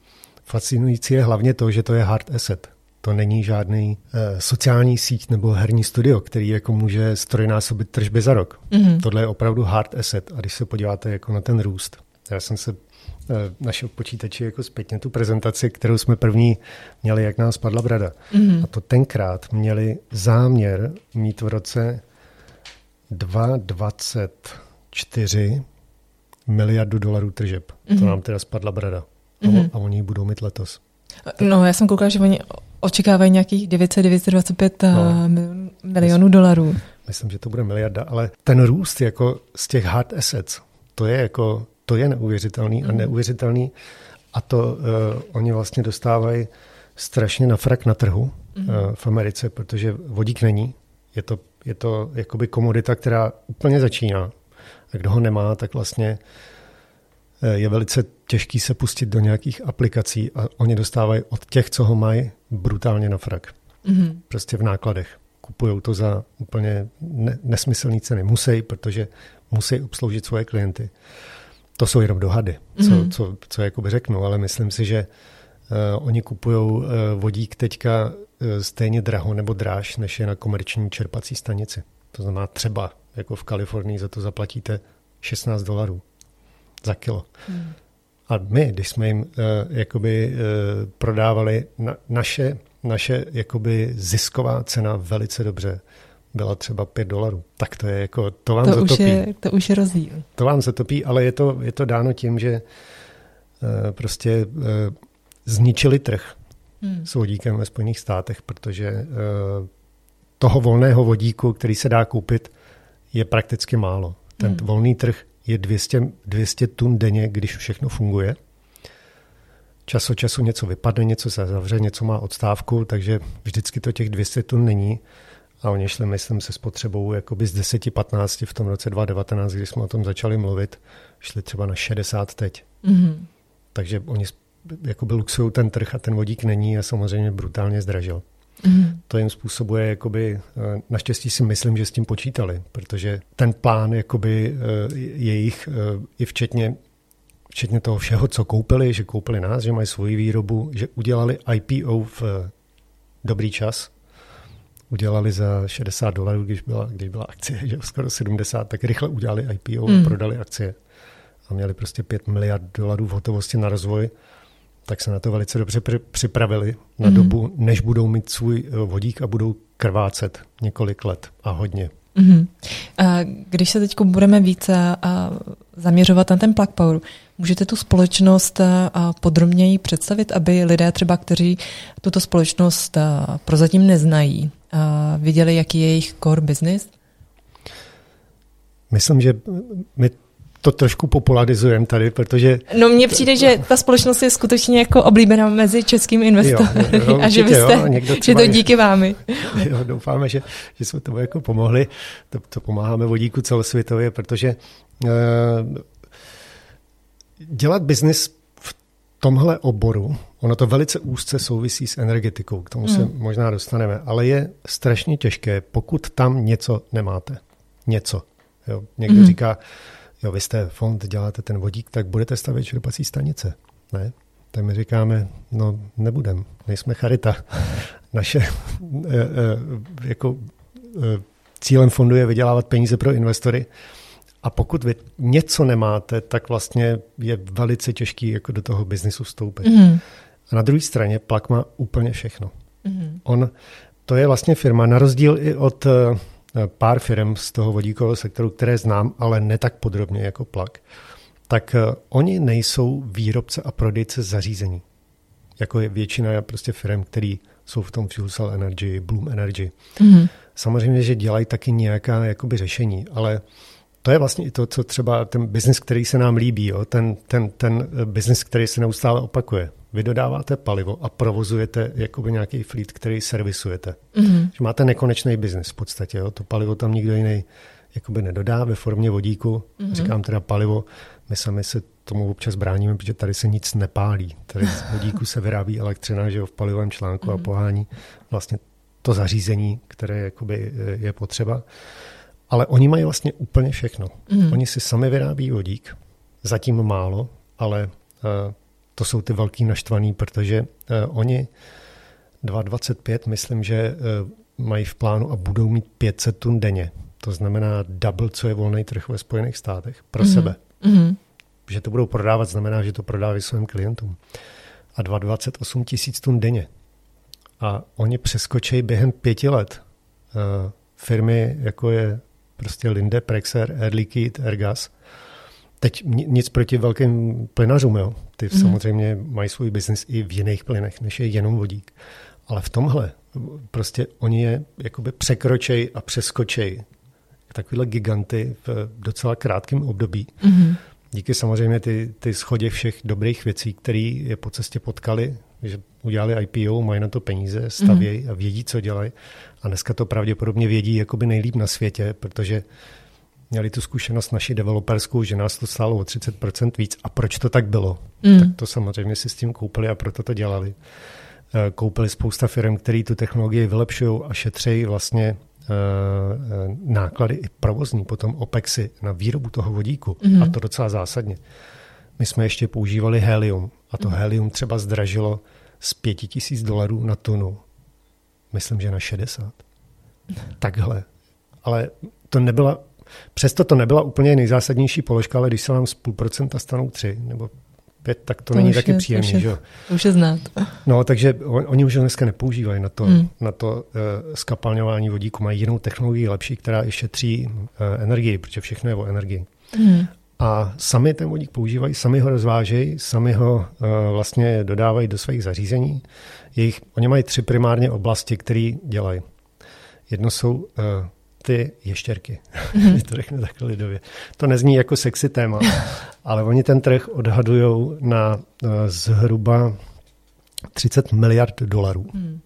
B: Fascinující je hlavně to, že to je hard asset. To není žádný eh, sociální síť nebo herní studio, který jako může strojnásobit tržby za rok. Mm-hmm. Tohle je opravdu hard asset. A když se podíváte jako na ten růst, já jsem se eh, našel počítači jako zpětně tu prezentaci, kterou jsme první měli, jak nás padla brada. Mm-hmm. A to tenkrát měli záměr mít v roce 2024 miliardu dolarů tržeb. Mm-hmm. To mhm. nám teda spadla brada. Mm-hmm. A oni budou mít letos.
A: No, já jsem koukala, že oni očekávají nějakých 900, 925 eh, no. milionů myslím, dolarů.
B: Myslím, že to bude miliarda, ale ten růst jako z těch hard assets, to je jako, to je neuvěřitelný mm. a mhm. neuvěřitelný a to uh, oni vlastně dostávají strašně na frak na trhu mm. uh, v Americe, protože vodík není. Je to, je to jakoby komodita, která úplně začíná a kdo ho nemá, tak vlastně eh, je velice těžký se pustit do nějakých aplikací a oni dostávají od těch, co ho mají, brutálně na frak. Mm-hmm. Prostě v nákladech. kupují to za úplně ne, nesmyslné ceny. Musí, protože musí obsloužit svoje klienty. To jsou jenom dohady, co, mm-hmm. co, co jakoby řeknu, ale myslím si, že uh, oni kupují uh, vodík teďka uh, stejně draho nebo dráž, než je na komerční čerpací stanici. To znamená třeba, jako v Kalifornii za to zaplatíte 16 dolarů za kilo. Mm. A my, když jsme jim uh, jakoby uh, prodávali na, naše, naše jakoby zisková cena velice dobře, byla třeba 5 dolarů. Tak to je jako, to vám
A: to
B: zatopí.
A: Už je, to už je rozdíl.
B: To vám zatopí, ale je to, je to dáno tím, že uh, prostě uh, zničili trh hmm. s vodíkem ve Spojených státech, protože uh, toho volného vodíku, který se dá koupit, je prakticky málo. Ten hmm. volný trh je 200, 200 tun denně, když všechno funguje. Čas od času něco vypadne, něco se zavře, něco má odstávku, takže vždycky to těch 200 tun není. A oni šli, myslím, se spotřebou jakoby z 10-15 v tom roce 2019, kdy jsme o tom začali mluvit, šli třeba na 60 teď. Mm-hmm. Takže oni jakoby luxují ten trh a ten vodík není a samozřejmě brutálně zdražil. Mm. To jim způsobuje, jakoby, eh, naštěstí si myslím, že s tím počítali, protože ten plán jakoby, eh, jejich eh, i včetně, včetně toho všeho, co koupili, že koupili nás, že mají svoji výrobu, že udělali IPO v dobrý čas, udělali za 60 dolarů, když byla, když byla akcie, že skoro 70, tak rychle udělali IPO mm. a prodali akcie. A měli prostě 5 miliard dolarů v hotovosti na rozvoj tak se na to velice dobře připravili na mm. dobu, než budou mít svůj eh, vodík a budou krvácet několik let a hodně. Mm-hmm.
A: Když se teď budeme více zaměřovat na ten Plug Power, můžete tu společnost podrobněji představit, aby lidé třeba, kteří tuto společnost prozatím neznají, viděli, jaký je jejich core business?
B: Myslím, že my to trošku popularizujeme tady, protože...
A: No mně přijde, že ta společnost je skutečně jako oblíbená mezi českými investory jo, jo, [LAUGHS] a že, vy jste, jo, že to díky vámi. [LAUGHS]
B: Jo, doufáme, že, že jsme tomu jako pomohli. To, to pomáháme vodíku celosvětově, protože uh, dělat biznis v tomhle oboru, ono to velice úzce souvisí s energetikou, k tomu hmm. se možná dostaneme, ale je strašně těžké, pokud tam něco nemáte. Něco. Jo. Někdo hmm. říká, jo, vy jste fond, děláte ten vodík, tak budete stavět čerpací stanice. Ne? Tak my říkáme, no nebudem, nejsme charita. [LAUGHS] Naše e, e, jako e, cílem fondu je vydělávat peníze pro investory a pokud vy něco nemáte, tak vlastně je velice těžký jako do toho biznisu vstoupit. Mm. A na druhé straně Plak má úplně všechno. Mm. On, to je vlastně firma, na rozdíl i od Eh, pár firm z toho vodíkového sektoru, které znám, ale ne tak podrobně jako Plug, tak eh, oni nejsou výrobce a prodejce zařízení. Jako je většina prostě firm, které jsou v tom Fuel Cell Energy, Bloom Energy. Mm-hmm. Samozřejmě, že dělají taky nějaká jakoby řešení, ale to je vlastně i to, co třeba ten biznis, který se nám líbí, jo? ten, ten, ten eh, biznis, který se neustále opakuje. Vy dodáváte palivo a provozujete jakoby nějaký fleet, který servisujete. Mm-hmm. Že máte nekonečný biznis v podstatě. Jo? To palivo tam nikdo jiný jakoby nedodá ve formě vodíku. Mm-hmm. Říkám teda palivo, my sami se tomu občas bráníme, protože tady se nic nepálí. Tady z vodíku se vyrábí elektřina že jo, v palivovém článku mm-hmm. a mhm. pohání vlastně to zařízení, které jakoby eh, je potřeba. Ale oni mají vlastně úplně všechno. Mm. Oni si sami vyrábí vodík, zatím málo, ale uh, to jsou ty velký naštvaný, protože uh, oni 2,25 myslím, že uh, mají v plánu a budou mít 500 tun denně. To znamená double, co je volný trh ve Spojených státech pro mm. sebe. Mm. Že to budou prodávat, znamená, že to prodávají svým klientům. A 2,28 tisíc tun denně. A oni přeskočí během pěti let uh, firmy, jako je prostě Linde, Prexer, Air Liquid, Airgas. Teď nic proti velkým plynařům, jo. Ty mm. samozřejmě mají svůj biznis i v jiných plynech, než je jenom vodík. Ale v tomhle prostě oni je jakoby překročej a přeskočej takovýhle giganty v docela krátkém období. Mm. Díky samozřejmě ty, ty schodě všech dobrých věcí, které je po cestě potkali, že udělali IPO, mají na to peníze, stavějí mm. a vědí, co dělají. A dneska to pravděpodobně vědí jakoby nejlíp na světě, protože měli tu zkušenost naši developerskou, že nás to stálo o 30% víc. A proč to tak bylo? Mm. Tak to samozřejmě si s tím koupili a proto to dělali. koupili spousta firm, které tu technologii vylepšují a šetří vlastně náklady i provozní, potom OPEXy na výrobu toho vodíku. Mm-hmm. A to docela zásadně. My jsme ještě používali helium a to mm-hmm. helium třeba zdražilo z pěti tisíc dolarů na tunu. Myslím, že na 60. [LAUGHS] Takhle. Ale to nebyla, přesto to nebyla úplně nejzásadnější položka, ale když se vám z půl procenta stanou tři nebo pět, tak to, to není taky je, příjemný. To už je,
A: to už je znát.
B: No, takže on, oni už dneska nepoužívají na to, hmm. na to uh, skapalňování vodíku. Mají jinou technologii lepší, která i šetří uh, energii, protože všechno je o energii. Hmm. A sami ten vodík používají, sami ho rozvážejí, sami ho uh, vlastně dodávají do svých zařízení. Jejich, oni mají tři primárně oblasti, které dělají. Jedno jsou uh, ty ještěrky, [LAUGHS] mm-hmm. to řekne takhle lidově. To nezní jako sexy téma, [LAUGHS] ale oni ten trh odhadují na uh, zhruba 30 miliard dolarů. Mm.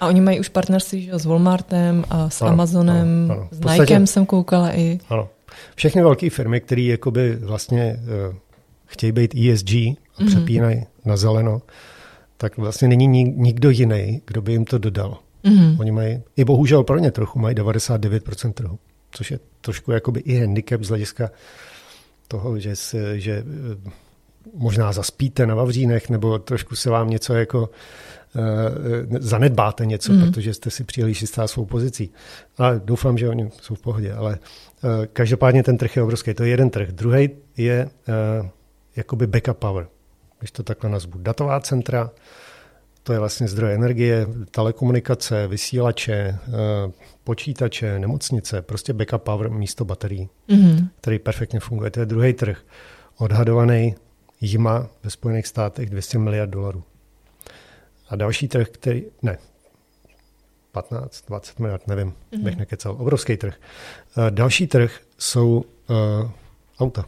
A: A oni mají už partnerství že, s Walmartem a s ano, Amazonem, ano, ano. s Nikem jsem koukala i.
B: Ano. Všechny velké firmy, které jakoby vlastně uh, chtějí být ESG a mm-hmm. přepínají na zeleno, tak vlastně není nikdo jiný, kdo by jim to dodal. Mm-hmm. Oni mají, i bohužel pro ně trochu, mají 99% trhu, což je trošku jakoby i handicap z hlediska toho, že, se, že eh, možná zaspíte na Vavřínech, nebo trošku se vám něco jako uh, zanedbáte něco, mm. protože jste si příliš jistá svou pozicí. A doufám, že oni jsou v pohodě, ale uh, každopádně ten trh je obrovský. To je jeden trh. Druhý je uh, jakoby backup power, když to takhle nazvu. Datová centra, to je vlastně zdroj energie, telekomunikace, vysílače, eh, počítače, nemocnice, prostě backup power místo baterií, mm-hmm. který perfektně funguje. To je druhý trh, odhadovaný jima ve Spojených státech 200 miliard dolarů. A další trh, který, ne, 15, 20 miliard, nevím, mm-hmm. bych nekecal, obrovský trh. Uh, další trh jsou uh, auta.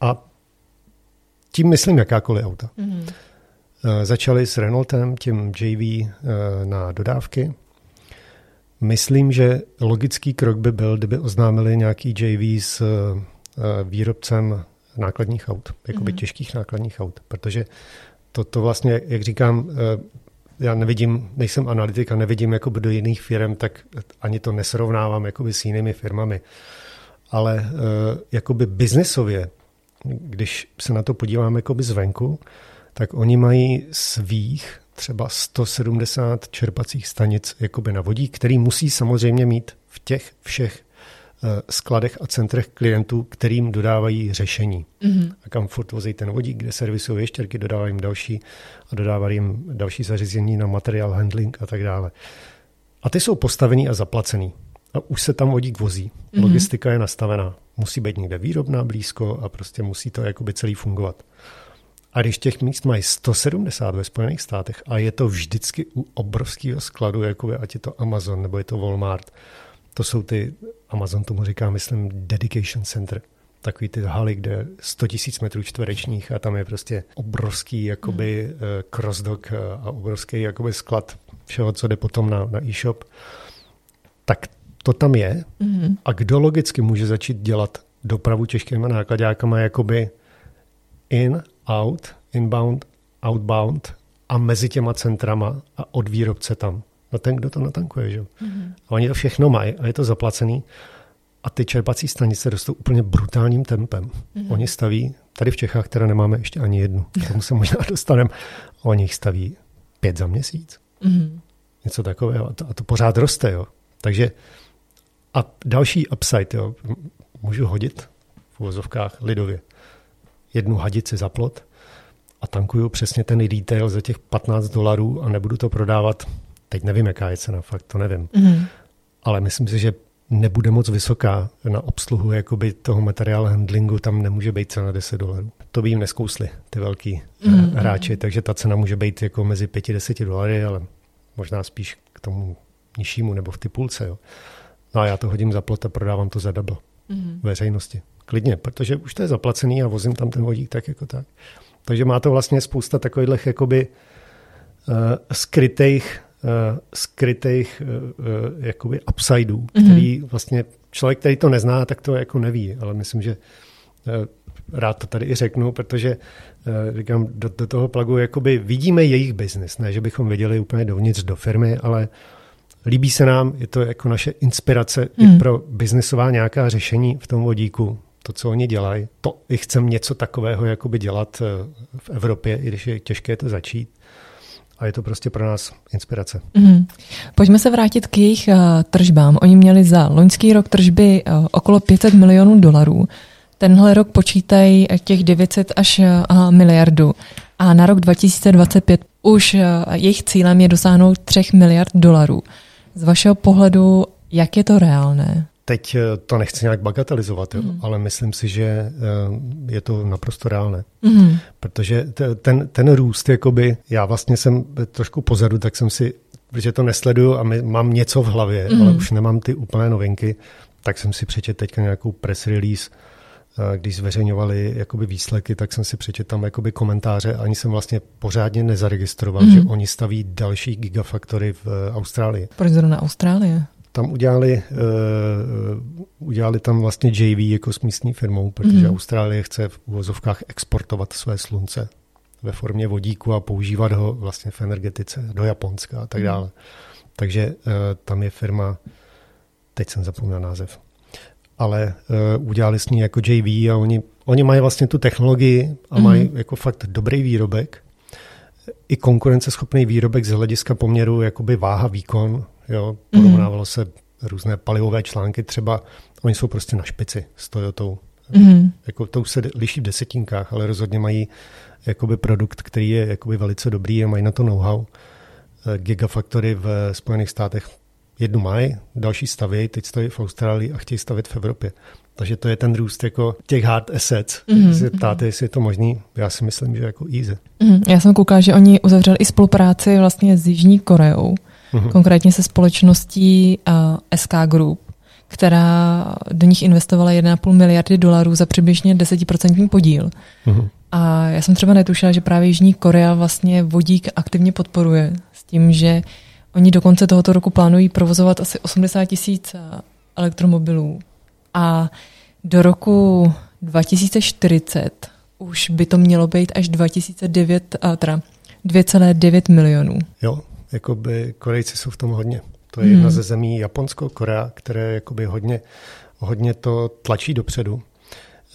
B: A tím myslím jakákoliv auta. Mm-hmm. Eh, začali s Renaultem, tím JV eh, na dodávky. Myslím, že logický krok by byl, kdyby oznámili nějaký JV s eh, výrobcem nákladních aut, jakoby mm-hmm. těžkých nákladních aut, protože to, to vlastně, jak říkám, já nevidím, nejsem analytik a nevidím jakoby do jiných firm, tak ani to nesrovnávám jakoby s jinými firmami. Ale jakoby biznesově, když se na to podívám jakoby zvenku, tak oni mají svých třeba 170 čerpacích stanic jakoby na vodík, který musí samozřejmě mít v těch všech eh, skladech a centrech klientů, kterým dodávají řešení. Mm-hmm. A kam furt vozí ten vodík, kde servisují ještěrky, dodávají jim další a dodávají jim další zařízení na materiál handling a tak dále. A ty jsou postavený a zaplacený. A už se tam vodík vozí. Mm-hmm. Logistika je nastavená. Musí být někde výrobná blízko a prostě musí to jakoby celý fungovat. A když těch míst mají 170 ve Spojených státech a je to vždycky u obrovského skladu, jako je, ať je to Amazon nebo je to Walmart, to jsou ty, Amazon tomu říká, myslím, dedication center, takový ty haly, kde 100 000 metrů čtverečních a tam je prostě obrovský jakoby mm. crossdock a obrovský jakoby sklad všeho, co jde potom na, na e-shop, tak to tam je. Mm. A kdo logicky může začít dělat dopravu těžkýma nákladňákama jakoby in out, inbound, outbound a mezi těma centrama a od výrobce tam. No ten, kdo to natankuje, že? Mm-hmm. A oni to všechno mají a je to zaplacený. A ty čerpací stanice rostou úplně brutálním tempem. Mm-hmm. Oni staví, tady v Čechách teda nemáme ještě ani jednu, k tomu se možná dostaneme, oni jich staví pět za měsíc. Mm-hmm. Něco takového. A to, a to pořád roste, jo. Takže a další upside, jo, můžu hodit v uvozovkách lidově jednu hadici za plot a tankuju přesně ten retail za těch 15 dolarů a nebudu to prodávat, teď nevím, jaká je cena, fakt to nevím. Mm. Ale myslím si, že nebude moc vysoká na obsluhu jakoby toho materiál handlingu, tam nemůže být cena 10 dolarů. To by jim neskousli, ty velký mm. hráči, takže ta cena může být jako mezi 5 a 10 dolary, ale možná spíš k tomu nižšímu nebo v ty půlce. Jo. No a já to hodím za plot a prodávám to za double mm. veřejnosti klidně, protože už to je zaplacený a vozím tam ten vodík tak jako tak. Takže má to vlastně spousta takových jakoby uh, skrytých, uh, skrytých uh, uh, jakoby upsideů, mm-hmm. který vlastně člověk, který to nezná, tak to jako neví, ale myslím, že rád to tady i řeknu, protože říkám, do, do toho plagu jakoby vidíme jejich biznis, ne, že bychom viděli úplně dovnitř do firmy, ale líbí se nám, je to jako naše inspirace mm. i hmm. pro biznisová nějaká řešení v tom vodíku, to, co oni dělají. To i chcem něco takového jakoby dělat v Evropě, i když je těžké to začít a je to prostě pro nás inspirace. Mm.
A: Pojďme se vrátit k jejich uh, tržbám. Oni měli za loňský rok tržby uh, okolo 500 milionů dolarů. Tenhle rok počítají těch 900 až uh, miliardu. A na rok 2025 už uh, jejich cílem je dosáhnout 3 miliard dolarů. Z vašeho pohledu, jak je to reálné?
B: Teď eh, to nechci nějak bagatelizovat, jo, mm. ale myslím si, že eh, je to naprosto reálné. Mm. Protože ten, ten růst, jakoby, já vlastně jsem trošku pozadu, tak jsem si, protože to nesleduju a mám něco v hlavě, mm. ale už nemám ty úplné novinky, tak jsem si přečet teďka nějakou press release, eh, když zveřejňovali jakoby výsledky, tak jsem si přečet tam jakoby komentáře. Ani jsem vlastně pořádně nezaregistroval, mm. že oni staví další gigafaktory v Austrálii.
A: Proč zrovna Austrálie?
B: Tam udělali, uh, udělali tam vlastně JV jako s místní firmou, protože mm. Austrálie chce v uvozovkách exportovat své slunce ve formě vodíku a používat ho vlastně v energetice do Japonska a tak mhm. dále. Mm. Takže uh, tam je firma, teď jsem zapomněl název, ale uh, udělali s ní jako JV a oni, oni mají vlastně tu technologii a mm. mají jako fakt dobrý výrobek, konkurenceschopný výrobek z hlediska poměru jakoby váha výkon Jo, porovnávalo mm. se různé palivové články, třeba oni jsou prostě na špici s Toyotou. Mm. Jako to už se liší v desetinkách, ale rozhodně mají jakoby produkt, který je jakoby velice dobrý a mají na to know-how. Eh, Gigafactory v Spojených státech jednu mají, další staví, teď staví v Austrálii a chtějí stavit v Evropě. Takže to je ten růst jako těch hard assets. Mm-hmm. Když se ptáte, jestli je to možný, já si myslím, že jako easy.
A: Mm-hmm. Já jsem koukala, že oni uzavřeli i spolupráci vlastně s Jižní Koreou mm-hmm. konkrétně se společností uh, SK Group, která do nich investovala 1,5 miliardy dolarů za přibližně 10% podíl. Mm-hmm. A já jsem třeba netušila, že právě Jižní Korea vlastně vodík aktivně podporuje s tím, že oni do konce tohoto roku plánují provozovat asi 80 tisíc elektromobilů. A do roku 2040 už by to mělo být až 2009, teda 2,9 milionů.
B: Jo, jakoby Korejci jsou v tom hodně. To je hmm. jedna ze zemí Japonsko, Korea, které jakoby hodně, hodně to tlačí dopředu.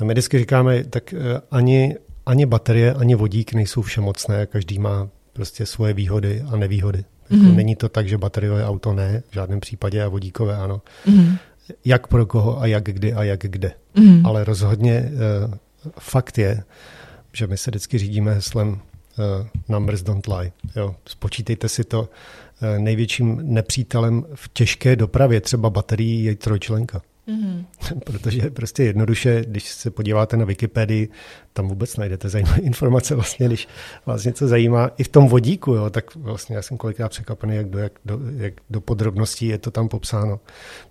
B: My vždycky říkáme, tak eh, ani, ani baterie, ani vodík nejsou všemocné, každý má prostě svoje výhody a nevýhody. Jako hmm. Není to tak, že bateriové auto ne, v žádném případě a vodíkové ano. Hmm. Jak pro koho a jak kdy a jak kde. Hmm. Ale rozhodně uh, fakt je, že my se vždycky řídíme heslem uh, numbers don't lie. Jo. Spočítejte si to. Uh, největším nepřítelem v těžké dopravě, třeba baterií, je trojčlenka. Mm-hmm. [LAUGHS] Protože prostě jednoduše, když se podíváte na Wikipedii, tam vůbec najdete zajímavé [LAUGHS] informace, vlastně, když vás něco zajímá. I v tom vodíku, jo, tak vlastně já jsem kolikrát překvapený, jak do, jak, do, jak do podrobností je to tam popsáno.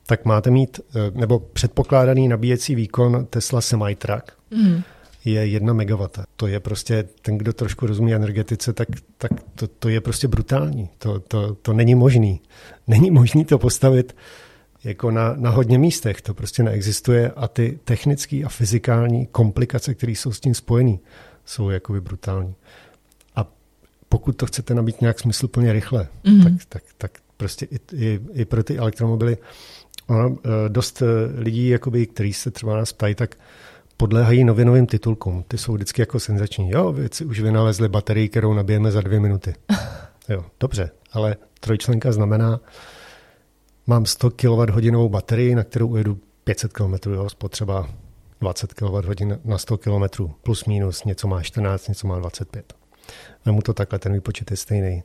B: Tak máte mít, eh, nebo předpokládaný nabíjecí výkon Tesla Semi-Truck, mm je jedna megawata. To je prostě, ten, kdo trošku rozumí energetice, tak, tak to, to je prostě brutální. To, to, to není možný. Není možný to postavit jako na, na hodně místech. To prostě neexistuje a ty technické a fyzikální komplikace, které jsou s tím spojené, jsou jakoby brutální. A pokud to chcete nabít nějak smysluplně rychle, mm-hmm. tak, tak, tak prostě i, i, i pro ty elektromobily ono, eh, dost eh, lidí, jakoby, kteří se třeba nás ptají, tak podléhají novinovým titulkům. Ty jsou vždycky jako senzační. Jo, věci už vynalezli baterii, kterou nabijeme za dvě minuty. [LAUGHS] Jo, dobře, ale trojčlenka znamená, mám 100 kWh baterii, na kterou ujedu 500 km, jo, spotřeba 20 kWh na 100 km, plus minus, něco má 14, něco má 25. Vemu to takhle, ten výpočet je stejný.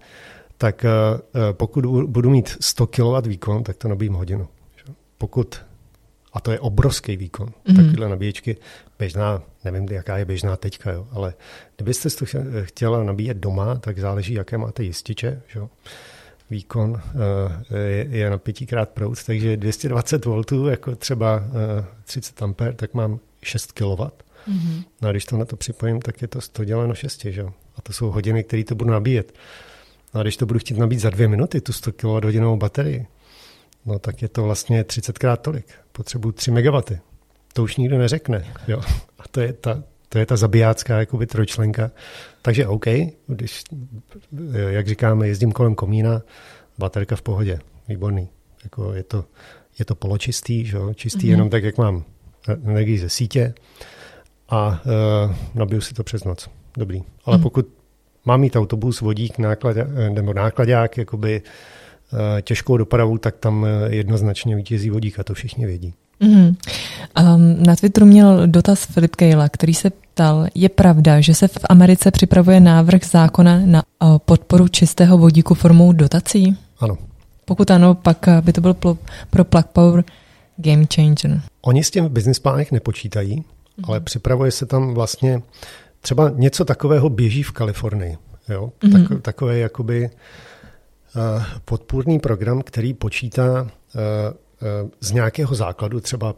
B: Tak eh, eh, pokud budu mít 100 kW výkon, tak to nabíjím hodinu. Pokud a to je obrovský výkon. Mm. Takovéhle nabíječky, běžná, nevím, jaká je běžná teďka, jo, ale kdybyste to chtěla nabíjet doma, tak záleží, jaké máte jističe. Že? Výkon uh, je, je na pětikrát proud, takže 220 V, jako třeba uh, 30 A, tak mám 6 kW. Mm-hmm. No a když to na to připojím, tak je to 100 děleno 6, že? A to jsou hodiny, které to budu nabíjet. No a když to budu chtít nabít za dvě minuty, tu 100 kWh baterii, no tak je to vlastně 30krát tolik. Potřebuji 3 MW. To už nikdo neřekne. Jo. A to je ta, to je ta zabijácká jakoby trojčlenka. Takže OK, když, jak říkáme, jezdím kolem komína, baterka v pohodě, výborný. Jako je, to, je to poločistý, že? čistý mm-hmm. jenom tak, jak mám energii ze sítě a uh, nabiju si to přes noc. Dobrý. Ale mm. pokud mám mít autobus, vodík, náklad, nebo nákladák, jakoby uh, těžkou dopravu, tak tam jednoznačně vítězí vodík a to všichni vědí. Mm-hmm.
A: Um, na Twitteru měl dotaz Filip Kejla, který se ptal, je pravda, že se v Americe připravuje návrh zákona na uh, podporu čistého vodíku formou dotací?
B: Ano.
A: Pokud ano, pak by to byl pro, pro Plug Power game changer.
B: Oni s tím v business plánech nepočítají, mm-hmm. ale připravuje se tam vlastně třeba něco takového běží v Kalifornii. Jo? Mm-hmm. Tak, takové jakoby uh, podpůrný program, který počítá uh, z nějakého základu třeba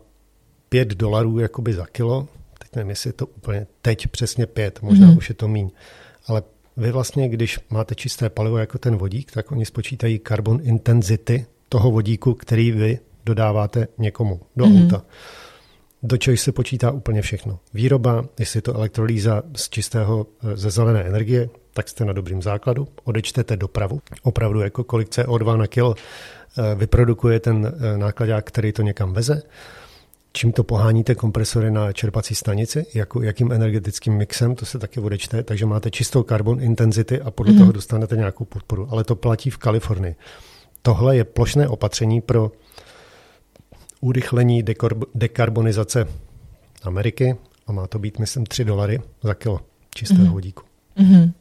B: 5 dolarů jakoby za kilo. Teď nevím, jestli je to úplně teď přesně 5, možná mm-hmm. už je to míň. Ale vy vlastně, když máte čisté palivo jako ten vodík, tak oni spočítají carbon intensity toho vodíku, který vy dodáváte někomu do mm-hmm. auta. Do čeho se počítá úplně všechno. Výroba, jestli je to elektrolýza z čistého, eh, ze zelené energie, tak jste na dobrým základu. Odečtete dopravu. Opravdu jako kolik CO2 na kilo eh, vyprodukuje ten eh, nákladák, který to někam veze. Čím to poháníte kompresory na čerpací stanici, jako, jakým energetickým mixem, to se taky odečte, takže máte čistou carbon intensity a podle mm-hmm. toho dostanete nějakou podporu. Ale to platí v Kalifornii. Tohle je plošné opatření pro urychlení dekarbonizace Ameriky a má to být, myslím, 3 dolary za kilo čistého mm-hmm. vodíku. Mm-hmm.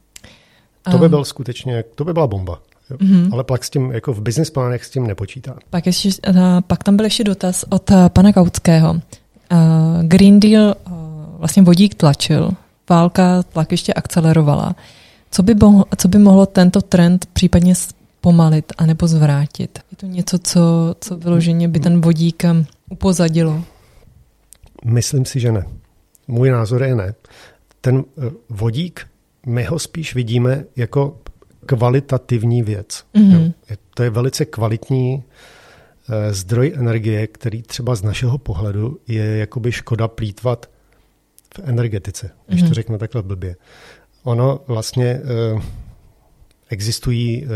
B: To by byl skutečně, to by byla bomba. Mm-hmm. Ale pak s tím, jako v business plánech s tím nepočítá.
A: Pak, ještě, uh, pak tam byl ještě dotaz od uh, pana Kautského. Uh, Green Deal vlastně vodík tlačil, válka tlak ještě akcelerovala. Co by, mohlo, co by mohlo tento trend případně pomalit anebo zvrátit? Je to něco, co, co vyloženě by ten vodík upozadilo?
B: Myslím si, že ne. Můj názor je ne. Ten uh, vodík, my ho spíš vidíme jako kvalitativní věc. Mm-hmm. To je velice kvalitní uh, zdroj energie, který třeba z našeho pohledu je jakoby škoda plítvat v energetice, když mm-hmm. to řeknu takhle blbě. Ono vlastně uh, Existují uh,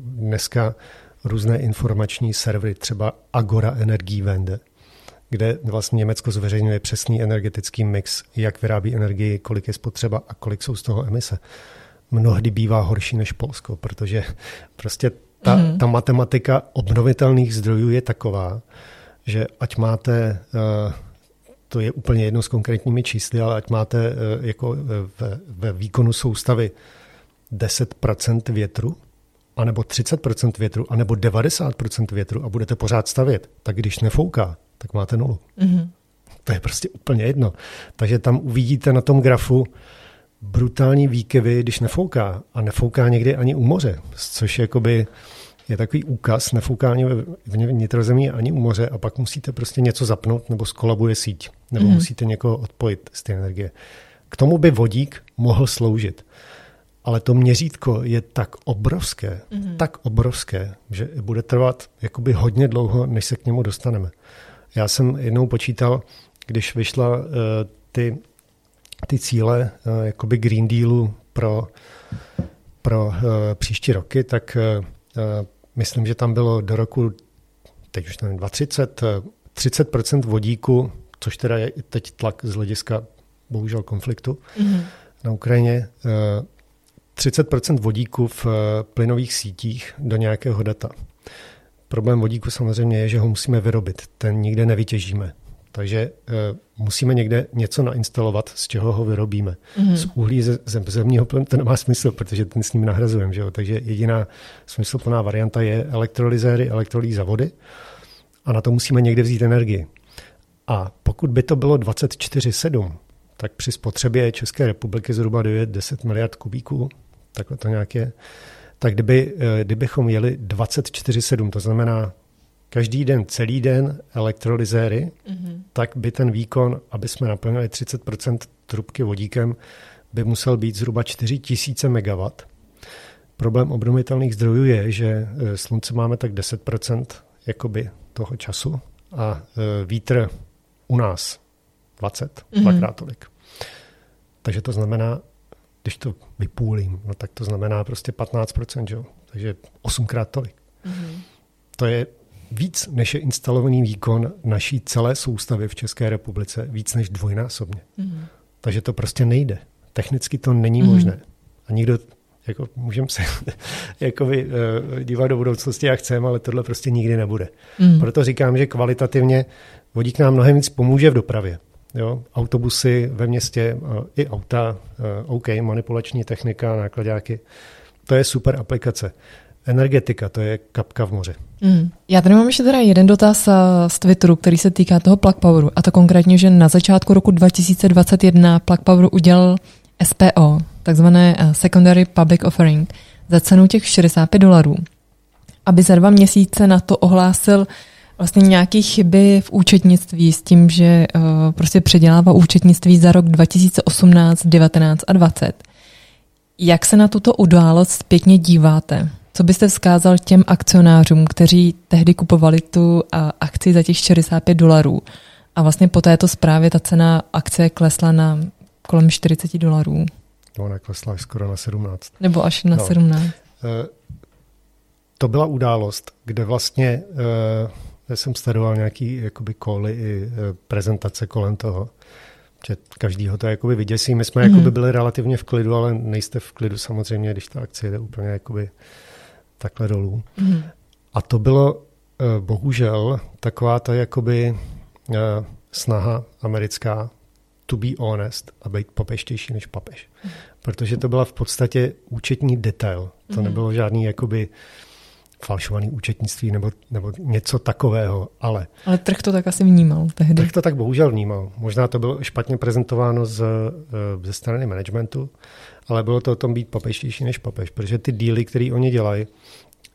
B: dneska různé informační servery, třeba Agora Vende, kde vlastně Německo zveřejňuje přesný energetický mix, jak vyrábí energii, kolik je spotřeba a kolik jsou z toho emise. Mnohdy bývá horší než Polsko, protože prostě ta, mm. ta matematika obnovitelných zdrojů je taková, že ať máte, uh, to je úplně jedno s konkrétními čísly, ale ať máte uh, jako ve, ve výkonu soustavy 10% větru, anebo 30% větru, anebo 90% větru a budete pořád stavět, tak když nefouká, tak máte nulu. Mm-hmm. To je prostě úplně jedno. Takže tam uvidíte na tom grafu brutální výkyvy, když nefouká. A nefouká někdy ani u moře, což jakoby je takový úkaz, nefouká ani v vnitrozemí ani u moře a pak musíte prostě něco zapnout nebo skolabuje síť, nebo mm-hmm. musíte někoho odpojit z té energie. K tomu by vodík mohl sloužit ale to měřítko je tak obrovské, mm-hmm. tak obrovské, že bude trvat jakoby hodně dlouho, než se k němu dostaneme. Já jsem jednou počítal, když vyšla uh, ty, ty cíle uh, jakoby Green Dealu pro, pro uh, příští roky, tak uh, myslím, že tam bylo do roku, teď už nevím, 2030, 30% vodíku, což teda je teď tlak z hlediska bohužel konfliktu mm-hmm. na Ukrajině, 30% vodíku v eh, plynových sítích do nějakého data. Problém vodíku samozřejmě je, že ho musíme vyrobit. Ten nikde nevytěžíme. Takže uh, musíme někde něco nainstalovat, z čeho ho vyrobíme. Mm-hmm. Z uhlí ze, ze zemního plynu to nemá smysl, protože ten s ním nahrazujeme. Že jo? Takže jediná smysluplná varianta je elektrolyzéry, elektrolýza vody a na to musíme někde vzít energii. A pokud by to bylo 24-7, tak při spotřebě České republiky zhruba 9-10 miliard kubíků takhle to nějak je. Tak kdyby, eh, kdybychom jeli 24-7, to znamená každý den, celý den elektrolyzéry, mm-hmm. tak by ten výkon, aby jsme naplnili 30% trubky vodíkem, by musel být zhruba 4000 MW. Problém obnovitelných zdrojů je, že eh, slunce máme tak 10% jakoby toho času a eh, vítr u nás 20, mm-hmm. dvakrát tolik. Takže to znamená, když to vypůlím, no tak to znamená prostě 15%, že? takže osmkrát tolik. Mm-hmm. To je víc, než je instalovaný výkon naší celé soustavy v České republice, víc než dvojnásobně. Mm-hmm. Takže to prostě nejde. Technicky to není mm-hmm. možné. A nikdo, jako můžeme se [LAUGHS] jako vy, uh, dívat do budoucnosti, jak chceme, ale tohle prostě nikdy nebude. Mm-hmm. Proto říkám, že kvalitativně vodík nám mnohem víc pomůže v dopravě. Jo, autobusy ve městě, uh, i auta, uh, OK, manipulační technika, nákladáky, to je super aplikace. Energetika, to je kapka v moře.
A: Mm. Já tady mám ještě teda jeden dotaz z Twitteru, který se týká toho Plug Poweru. A to konkrétně, že na začátku roku 2021 Plug Power udělal SPO, takzvané eh, Secondary Public Offering, za cenu těch 65 dolarů. Aby za dva měsíce na to ohlásil vlastně nějaké chyby v účetnictví s tím, že uh, prostě předělává účetnictví za rok 2018, 19 a 20. Jak se na tuto událost zpětně díváte? Co byste vzkázal těm akcionářům, kteří tehdy kupovali tu akci za těch 45 dolarů a vlastně po této zprávě ta cena akcie klesla na kolem 40 dolarů?
B: No, ona klesla až skoro na 17.
A: Nebo až na no. 17. Eh,
B: to byla událost, kde vlastně eh, já jsem sledoval nějaký jakoby koly i eh, prezentace kolem toho že každýho to jakoby vyděsí. My jsme mm-hmm. jakoby byli relativně v klidu, ale nejste v klidu samozřejmě, když ta akcie jde úplně jakoby takhle dolů. Mm. A to bylo eh, bohužel taková ta jakoby eh, snaha americká to be honest a být papeštější než papež. Mm. Protože to byla v podstatě účetní detail. To mm. nebylo žádný jakoby falšovaný účetnictví nebo, nebo něco takového, ale...
A: Ale trh to tak asi vnímal tehdy.
B: Trh to tak bohužel vnímal. Možná to bylo špatně prezentováno z, eh, ze strany managementu, ale bylo to o tom být papeštější než papež, protože ty díly, které oni dělají,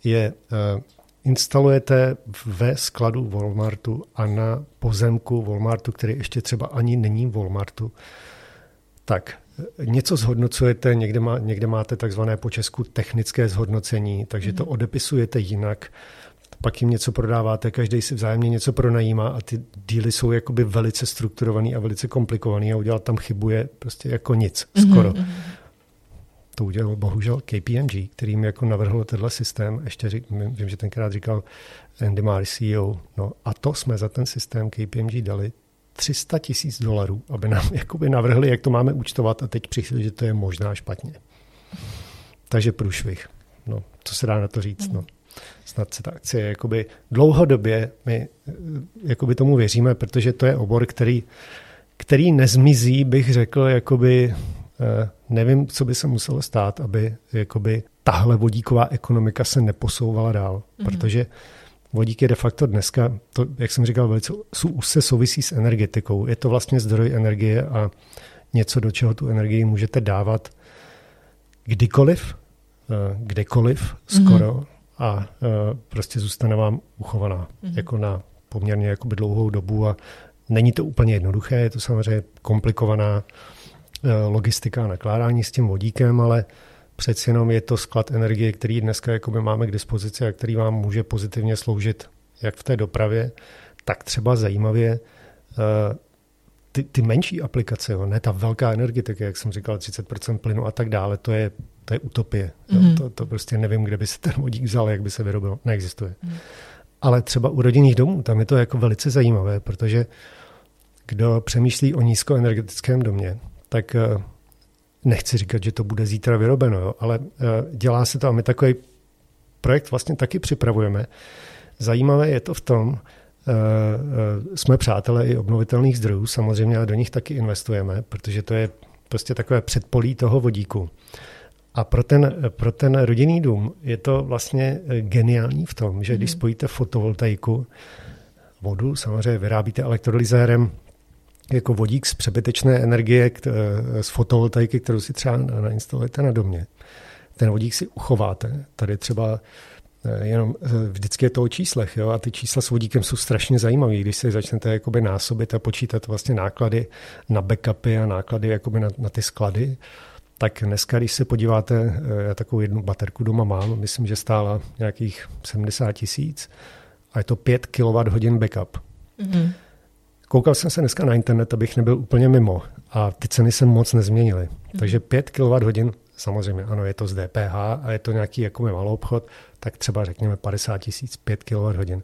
B: je uh, instalujete ve skladu Walmartu a na pozemku Walmartu, který ještě třeba ani není Walmartu, tak něco zhodnocujete, někde, má, někde máte takzvané po česku technické zhodnocení, takže to mhm. odepisujete jinak, pak jim něco prodáváte, každý si vzájemně něco pronajímá a ty díly jsou jakoby velice strukturovaný a velice komplikovaný a udělat tam chybu je prostě jako nic mm-hmm. skoro. Mm-hmm. To udělal bohužel KPMG, který mi jako navrhl tenhle systém. Ještě řík, vím, že tenkrát říkal Andy Mari CEO. No a to jsme za ten systém KPMG dali 300 tisíc dolarů, aby nám [LAUGHS] jakoby navrhli, jak to máme účtovat a teď přišli, že to je možná špatně. Takže průšvih. No, co se dá na to říct? No. Snad se ta akcie jakoby dlouhodobě my jakoby tomu věříme, protože to je obor, který, který nezmizí, bych řekl, jakoby Eh, nevím, co by se muselo stát, aby jakoby tahle vodíková ekonomika se neposouvala dál, mm-hmm. protože vodík je de facto dneska, to, jak jsem říkal, velice se souvisí s energetikou. Je to vlastně zdroj energie a něco, do čeho tu energii můžete dávat kdykoliv, eh, kdekoliv skoro mm-hmm. a eh, prostě zůstane vám uchovaná mm-hmm. jako na poměrně jakoby dlouhou dobu a není to úplně jednoduché, je to samozřejmě komplikovaná Eh, logistika a nakládání s tím vodíkem, ale přeci jenom je to sklad energie, který dneska jakoby máme k dispozici a který vám může pozitivně sloužit jak v té dopravě, tak třeba zajímavě eh, ty, ty menší aplikace, jo, ne ta velká energetika, jak jsem říkal, 30% plynu a tak dále, to je, to je utopie. Mm-hmm. To, to prostě nevím, kde by se ten vodík vzal, jak by se vyrobil. Neexistuje. Mm. Ale třeba u rodinných domů, tam je to jako velice zajímavé, protože kdo přemýšlí o nízkoenergetickém domě, tak eh, nechci říkat, že to bude zítra vyrobeno, jo, ale eh, dělá se to a my takový projekt vlastně taky připravujeme. Zajímavé je to v tom, eh, jsme přátelé i obnovitelných zdrojů, samozřejmě, a do nich taky investujeme, protože to je prostě takové předpolí toho vodíku. A pro ten, pro ten rodinný dům je to vlastně geniální v tom, že když mhm. spojíte fotovoltaiku, vodu, samozřejmě vyrábíte elektrolyzérem jako vodík z přebytečné energie z fotovoltaiky, kterou si třeba nainstalujete na domě. Ten vodík si uchováte. Tady třeba eh, jenom eh, vždycky je to o číslech, jo? a ty čísla s vodíkem jsou strašně zajímavé, když se začnete jakoby násobit a počítat vlastně náklady na backupy a náklady jakoby na, na ty sklady, tak dneska, když se podíváte, eh, já takovou jednu baterku doma mám, myslím, že stála nějakých 70 tisíc a je to 5 kWh backup. Mm-hmm koukal jsem se dneska na internet, abych nebyl úplně mimo a ty ceny se moc nezměnily. Mm. Takže 5 kWh, samozřejmě ano, je to z DPH a je to nějaký jako malou obchod, tak třeba řekněme 50 tisíc 5 kWh.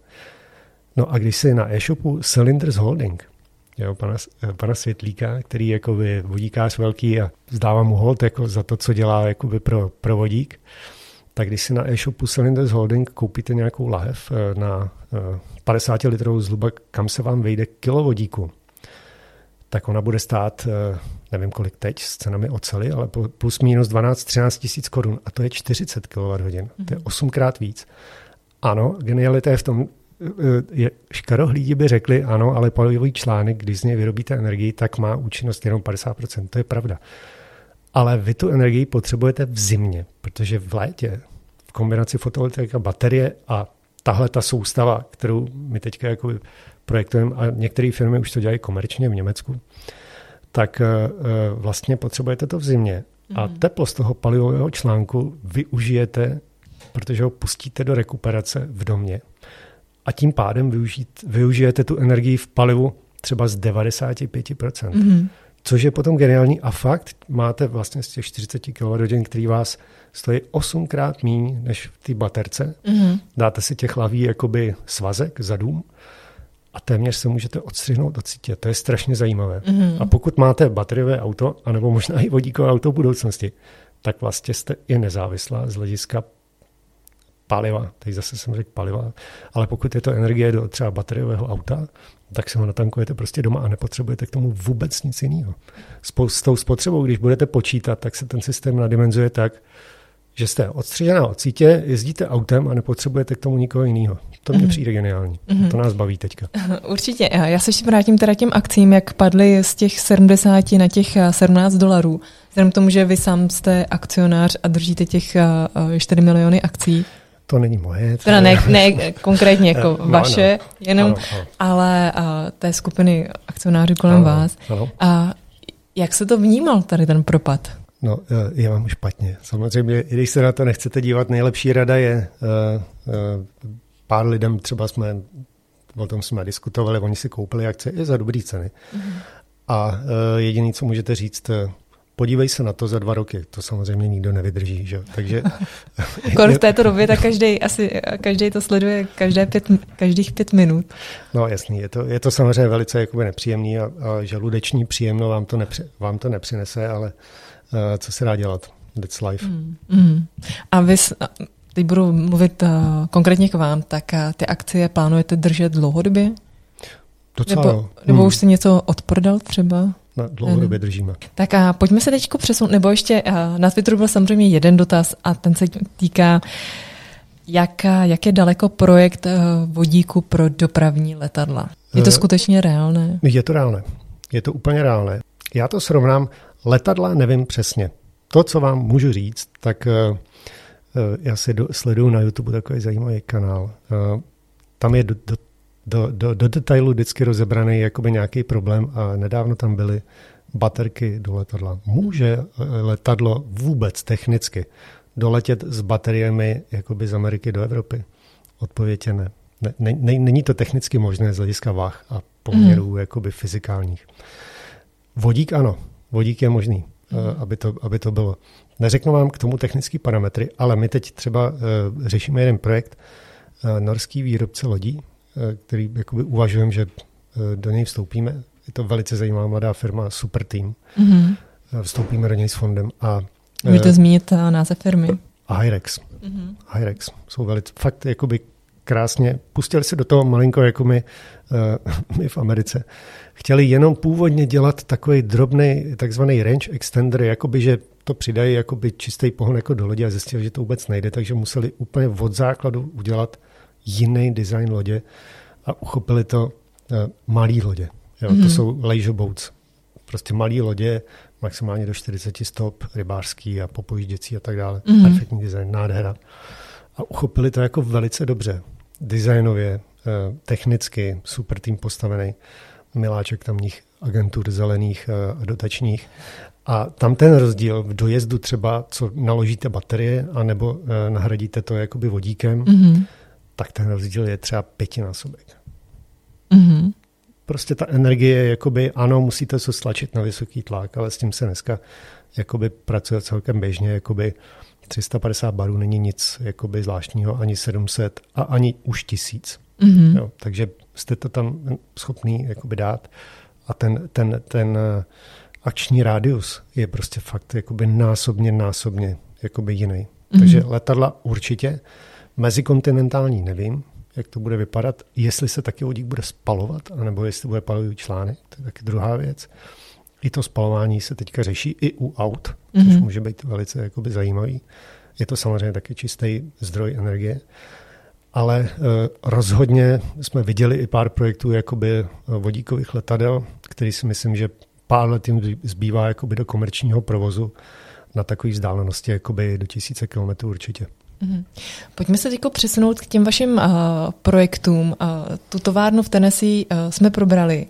B: No a když si na e-shopu Cylinders Holding, jo, pana, pana Světlíka, který je jakoby vodíkář velký a zdává mu hold jako za to, co dělá jakoby pro, pro vodík, tak když si na e-shopu Cylinders Holding koupíte nějakou lahev eh, na 50 eh, litrovou zhluba, kam se vám vejde kilo vodíku, tak ona bude stát, eh, nevím kolik teď s cenami oceli, ale plus minus 12-13 tisíc korun a to je 40 kWh. To je mhm. osmkrát víc. Ano, genialita je v tom, je, škarohlídi by řekli, ano, ale palivový článek, když z něj vyrobíte energii, tak má účinnost jenom 50%. To je pravda. Ale vy tu energii potřebujete v zimě, protože v létě v kombinaci fotovoltaika, baterie a tahle ta soustava, kterou my teďka jako projektujeme a některé firmy už to dělají komerčně v Německu, tak uh, vlastně potřebujete to v zimě. A mhm. teplo z toho palivového článku využijete, protože ho pustíte do rekuperace v domě. A tím pádem využít, využijete tu energii v palivu třeba z 95%. Mm-hmm. Což je potom geniální a fakt máte vlastně z těch 40 kWh, který vás stojí osmkrát méně než v té baterce. Mm-hmm. Dáte si těch laví jakoby svazek za dům a téměř se můžete odstřihnout od sítě. To je strašně zajímavé. Mm-hmm. A pokud máte bateriové auto, anebo možná i vodíkové auto v budoucnosti, tak vlastně jste i nezávislá z hlediska paliva. Teď zase jsem řekl paliva, ale pokud je to energie do třeba bateriového auta, tak se ho natankujete prostě doma a nepotřebujete k tomu vůbec nic jiného. S tou spotřebou, když budete počítat, tak se ten systém nadimenzuje tak, že jste odstřižená od sítě, jezdíte autem a nepotřebujete k tomu nikoho jiného. To mně mm-hmm. přijde geniální. Mm-hmm. To nás baví teďka. [LAUGHS]
A: Určitě. Já se ještě vrátím teda těm akcím, jak padly z těch 70 na těch 17 dolarů. Vzhledem k tomu, že vy sám jste akcionář a držíte těch 4 miliony akcí,
B: to není moje. To
A: teda ne, ne konkrétně [LAUGHS] jako no, vaše, ano, jenom, ano, ano. ale a, té skupiny akcionářů kolem ano, vás. Ano. A jak se to vnímal tady ten propad?
B: No, e, je vám špatně. Samozřejmě, i když se na to nechcete dívat, nejlepší rada je uh, uh, pár lidem, třeba jsme, o tom jsme diskutovali, oni si koupili akce i za dobrý ceny. Mm-hmm. A uh, jediný, co můžete říct, podívej se na to za dva roky, to samozřejmě nikdo nevydrží, že? takže... [LAUGHS]
A: Kor v této době, tak každý, asi každý to sleduje každé pět, každých pět minut.
B: No jasný, je to, je to samozřejmě velice jakoby nepříjemný a, a žaludeční příjemno vám to, nepři, vám to nepřinese, ale uh, co se dá dělat? That's life. Mm, mm.
A: A vy, teď budu mluvit uh, konkrétně k vám, tak uh, ty akcie plánujete držet dlouhodobě?
B: Docela,
A: nebo, nebo hmm. už jsi něco odprodal třeba?
B: Na dlouhodobě držíme.
A: Tak a pojďme se teď přesunout, nebo ještě na Twitteru byl samozřejmě jeden dotaz a ten se týká, jak, jak je daleko projekt eh, vodíku pro dopravní letadla. Je to eh, skutečně reálné?
B: Je to reálné. Je to úplně reálné. Já to srovnám, letadla nevím přesně. To, co vám můžu říct, tak já si do, sleduju na YouTube takový zajímavý kanál. Tam je do, do do, do, do detailu vždycky rozebraný jakoby nějaký problém a nedávno tam byly baterky do letadla. Může eh, letadlo vůbec technicky doletět s bateriemi jakoby z Ameriky do Evropy? Odpověď je ne. ne, ne není to technicky možné z hlediska váh a poměrů mm. jakoby fyzikálních. Vodík ano, vodík je možný, mm. aby, to, aby to bylo. Neřeknu vám k tomu technické parametry, ale my teď třeba uh, řešíme jeden projekt, uh, norský výrobce lodí, který jakoby uvažujeme, že eh, do něj vstoupíme. Je to velice zajímavá mladá firma, super tým. Mm-hmm. Vstoupíme do něj s fondem. A,
A: Můžete zmínit název firmy?
B: Hyrex. Mm-hmm. Hyrex. Jsou velice, fakt jakoby krásně, pustili se do toho malinko jako my, uh, [LAUGHS] my v Americe. Chtěli jenom původně dělat takový drobný takzvaný range extender, jakoby, že to přidají jakoby čistý pohon jako do lodi a zjistili, že to vůbec nejde, takže museli úplně od základu udělat jiný design lodě a uchopili to uh, malý lodě. Jo, mm. To mhm. jsou leisure boats. Prostě malý lodě, maximálně do 40 stop, rybářský a popojížděcí a tak dále. Mm. Perfektní design, nádhera. A uchopili to jako velice dobře. Designově, uh, technicky, super tým postavený. Miláček tamních agentur zelených uh, a dotačních. A tam ten rozdíl v dojezdu třeba, co naložíte baterie, anebo nahradíte to jakoby vodíkem, mm-hmm tak ten rozdíl je třeba pětinásobek. Mm-hmm. prostě ta energie, jakoby, ano, musíte se stlačit na vysoký tlak, ale s tím se dneska jakoby pracuje celkem běžně, jakoby 350 barů není nic jakoby zvláštního, ani 700 a ani už tisíc. Mm-hmm. Jo, takže jste to tam schopný jakoby dát a ten, ten, ten eh, akční rádius je prostě fakt jakoby násobně, násobně jakoby jiný. Mm-hmm. Takže letadla určitě, mezikontinentální nevím, jak to bude vypadat, jestli se taky vodík bude spalovat, anebo jestli bude palivý článek, to je taky druhá věc. I to spalování se teďka řeší i u aut, mm-hmm. což mhm. může být velice jakoby zajímavý. Je to samozřejmě taky čistý zdroj energie. Ale uh, rozhodně jsme viděli i pár projektů jakoby vodíkových letadel, který si myslím, že pár let jim zbývá jakoby do komerčního provozu na takové vzdálenosti jakoby do tisíce kilometrů určitě.
A: Mm-hmm. Pojďme se teď přesunout k těm vašim uh, projektům. Uh, tu továrnu v Tennessee uh, jsme probrali.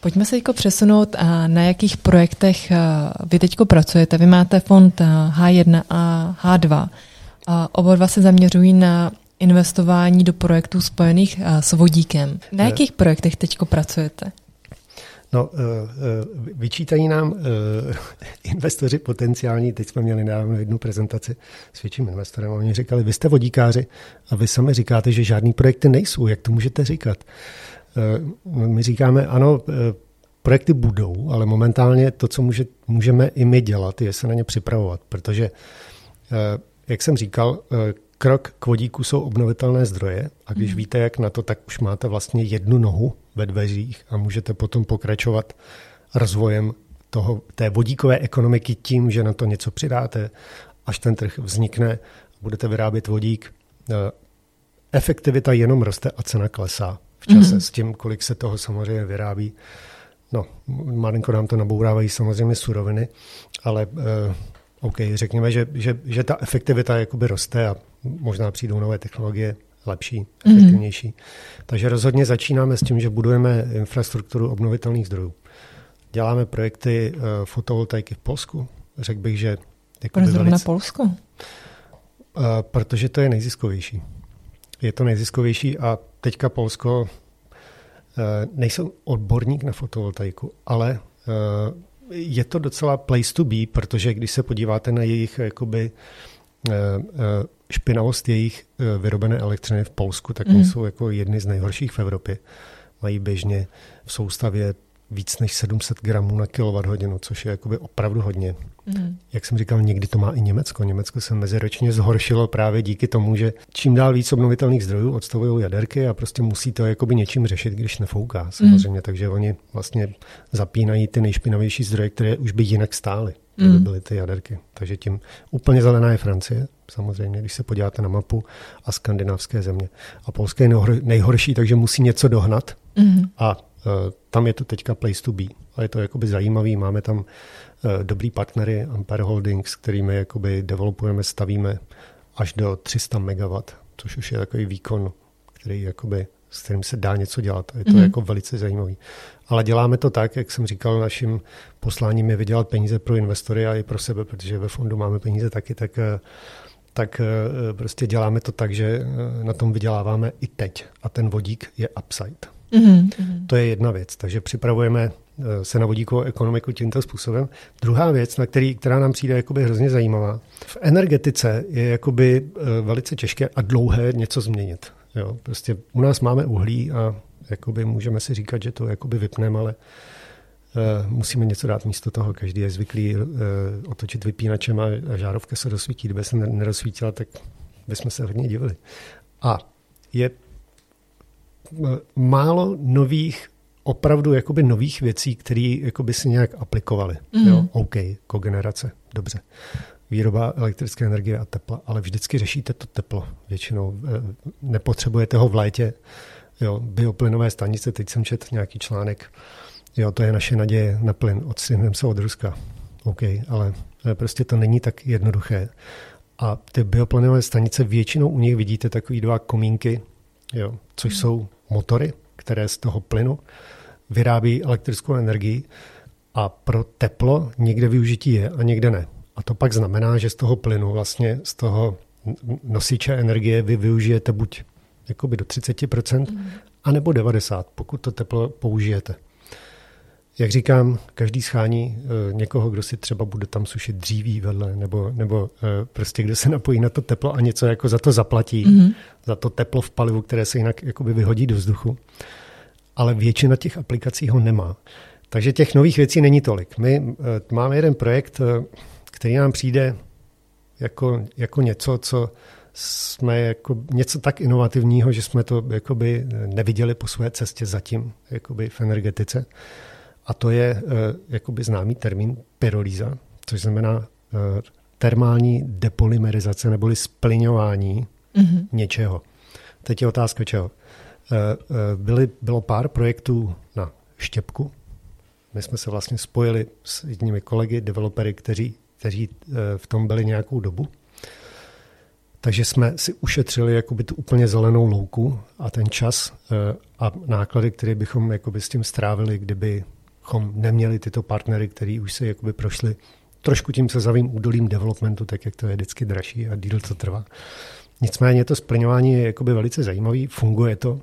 A: Pojďme se teď přesunout, uh, na jakých projektech uh, vy teď pracujete. Vy máte fond uh, H1 a H2. Uh, oba dva se zaměřují na investování do projektů spojených uh, s vodíkem. Na jakých projektech teď pracujete?
B: No, eh, eh, vyčítají nám eh, [LAUGHS] investoři potenciální, teď jsme měli nedávno jednu prezentaci s větším investorem a oni říkali, vy jste vodíkáři a vy sami říkáte, že žádný projekty nejsou, jak to můžete říkat? My říkáme, ano, projekty budou, ale momentálně to, co může, můžeme i my dělat, je se na ně připravovat, protože, jak jsem říkal, krok k vodíku jsou obnovitelné zdroje a když mm. víte, jak na to, tak už máte vlastně jednu nohu ve dveřích a můžete potom pokračovat rozvojem toho, té vodíkové ekonomiky tím, že na to něco přidáte, až ten trh vznikne, budete vyrábět vodík. Eh, efektivita jenom roste a cena klesá v čase mm. s tím, kolik se toho samozřejmě vyrábí. No, malinko nám to nabourávají samozřejmě suroviny, ale uh, OK, řekněme, že, že, že ta efektivita jakoby roste a možná přijdou nové technologie lepší, mhm. efektivnější. Mm-hmm. Takže rozhodně začínáme s tím, že budujeme infrastrukturu obnovitelných zdrojů. Děláme projekty uh, fotovoltaiky v Polsku. Řekl bych, že...
A: Proč zrovna velice, Polsko? Uh,
B: protože to je nejziskovější. Je to nejziskovější a teďka Polsko uh, nejsou odborník na fotovoltaiku, ale uh, je to docela place to be, protože když se podíváte na jejich jakoby, uh, špinavost jejich eh, vyrobené elektřiny v Polsku, tak mm. jsou jako jedny z nejhorších v Evropě. Mají běžně v soustavě víc než 700 gramů na kWh, což je jakoby opravdu hodně. Mm. Jak jsem říkal, někdy to má i Německo. Německo se meziročně zhoršilo právě díky tomu, že čím dál víc obnovitelných zdrojů odstavují jaderky a prostě musí to jakoby něčím řešit, když nefouká samozřejmě. Mm. Takže oni vlastně zapínají ty nejšpinavější zdroje, které už by jinak stály mm. by byly ty jaderky. Takže tím úplně zelená je Francie, samozřejmě, když se podíváte na mapu a skandinávské země. A Polské je nejhorší, takže musí něco dohnat mm. a uh, tam je to teďka place to be. A je to jakoby zajímavý, máme tam uh, dobrý partnery, Ampere Holdings, kterými jakoby developujeme, stavíme až do 300 MW, což už je takový výkon, který jakoby s kterým se dá něco dělat. Je to mm. jako velice zajímavý. Ale děláme to tak, jak jsem říkal, naším posláním je vydělat peníze pro investory a i pro sebe, protože ve fondu máme peníze taky, tak, eh, tak eh, prostě děláme to tak, že eh, na tom vyděláváme i teď. A ten vodík je upside. Mm-hmm. To je jedna věc. Takže připravujeme se na vodíkovou ekonomiku tímto způsobem. Druhá věc, na který, která nám přijde jakoby hrozně zajímavá. V energetice je jakoby velice těžké a dlouhé něco změnit. Jo, prostě u nás máme uhlí a jakoby můžeme si říkat, že to jakoby vypneme, ale uh, musíme něco dát místo toho. Každý je zvyklý uh, otočit vypínačem a, a žárovka se rozsvítí. Kdyby se nerozsvítila, tak bychom se hodně divili. A je uh, málo nových opravdu jakoby nových věcí, které jakoby si nějak aplikovali. Mm. Jo, OK, kogenerace, dobře výroba elektrické energie a tepla, ale vždycky řešíte to teplo většinou. Eh, nepotřebujete ho v létě. Jo, bioplynové stanice, teď jsem četl nějaký článek, jo, to je naše naděje na plyn, odstřihneme se od Ruska. OK, ale prostě to není tak jednoduché. A ty bioplynové stanice, většinou u nich vidíte takový dva komínky, jo, což hmm. jsou motory, které z toho plynu vyrábí elektrickou energii a pro teplo někde využití je a někde ne. A to pak znamená, že z toho plynu, vlastně z toho nosiče energie vy využijete buď jakoby do 30%, mm. anebo 90, pokud to teplo použijete. Jak říkám, každý schání e, někoho, kdo si třeba bude tam sušit dříví vedle, nebo, nebo e, prostě kdo se napojí na to teplo a něco jako za to zaplatí, mm-hmm. za to teplo v palivu, které se jinak jakoby vyhodí do vzduchu. Ale většina těch aplikací ho nemá. Takže těch nových věcí není tolik. My e, máme jeden projekt, který nám přijde jako, jako něco, co jsme jako něco tak inovativního, že jsme to jakoby neviděli po své cestě zatím jakoby v energetice. A to je uh, jakoby známý termín pyrolíza, což znamená uh, termální depolymerizace neboli splňování mm-hmm. něčeho. Teď je otázka čeho. Uh, byly, bylo pár projektů na štěpku. My jsme se vlastně spojili s jedními kolegy, developery, kteří, kteří uh, v tom byli nějakou dobu. Takže jsme si ušetřili jakoby tu úplně zelenou louku a ten čas uh, a náklady, které bychom jakoby s tím strávili, kdyby bychom neměli tyto partnery, který už se jakoby prošli trošku tím sezavým údolím developmentu, tak jak to je vždycky dražší a díl to trvá. Nicméně to splňování je jakoby velice zajímavý, funguje to.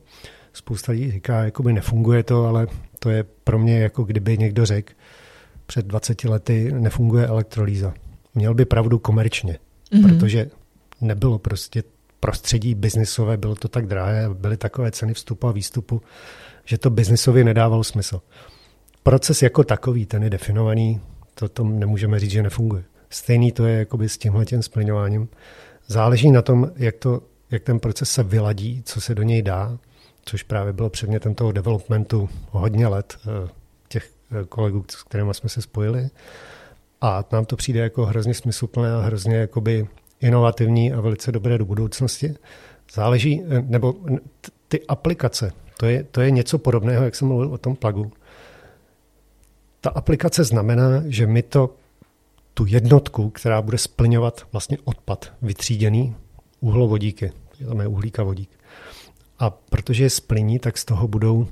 B: Spousta lidí říká, jakoby nefunguje to, ale to je pro mě jako kdyby někdo řekl, před 20 lety nefunguje elektrolýza. Měl by pravdu komerčně, mm-hmm. protože nebylo prostě prostředí biznisové, bylo to tak drahé, byly takové ceny vstupu a výstupu, že to biznisově nedávalo smysl proces jako takový, ten je definovaný, to tom nemůžeme říct, že nefunguje. Stejný to je jakoby s tímhle tím splňováním. Záleží na tom, jak, to, jak ten proces se vyladí, co se do něj dá, což právě bylo předmětem toho developmentu hodně let eh, kolegů, s kterými jsme se spojili. A nám to přijde jako hrozně smysluplné a hrozně jakoby inovativní a velice dobré do budoucnosti. Záleží, eh, nebo ty aplikace, to je, to je něco podobného, jak jsem mluvil o tom plugu. Ta aplikace znamená, že my to, tu jednotku, která bude splňovat vlastně odpad vytříděný, uhlovodíky, tam je uhlík a vodík. A protože je splní, tak z toho budou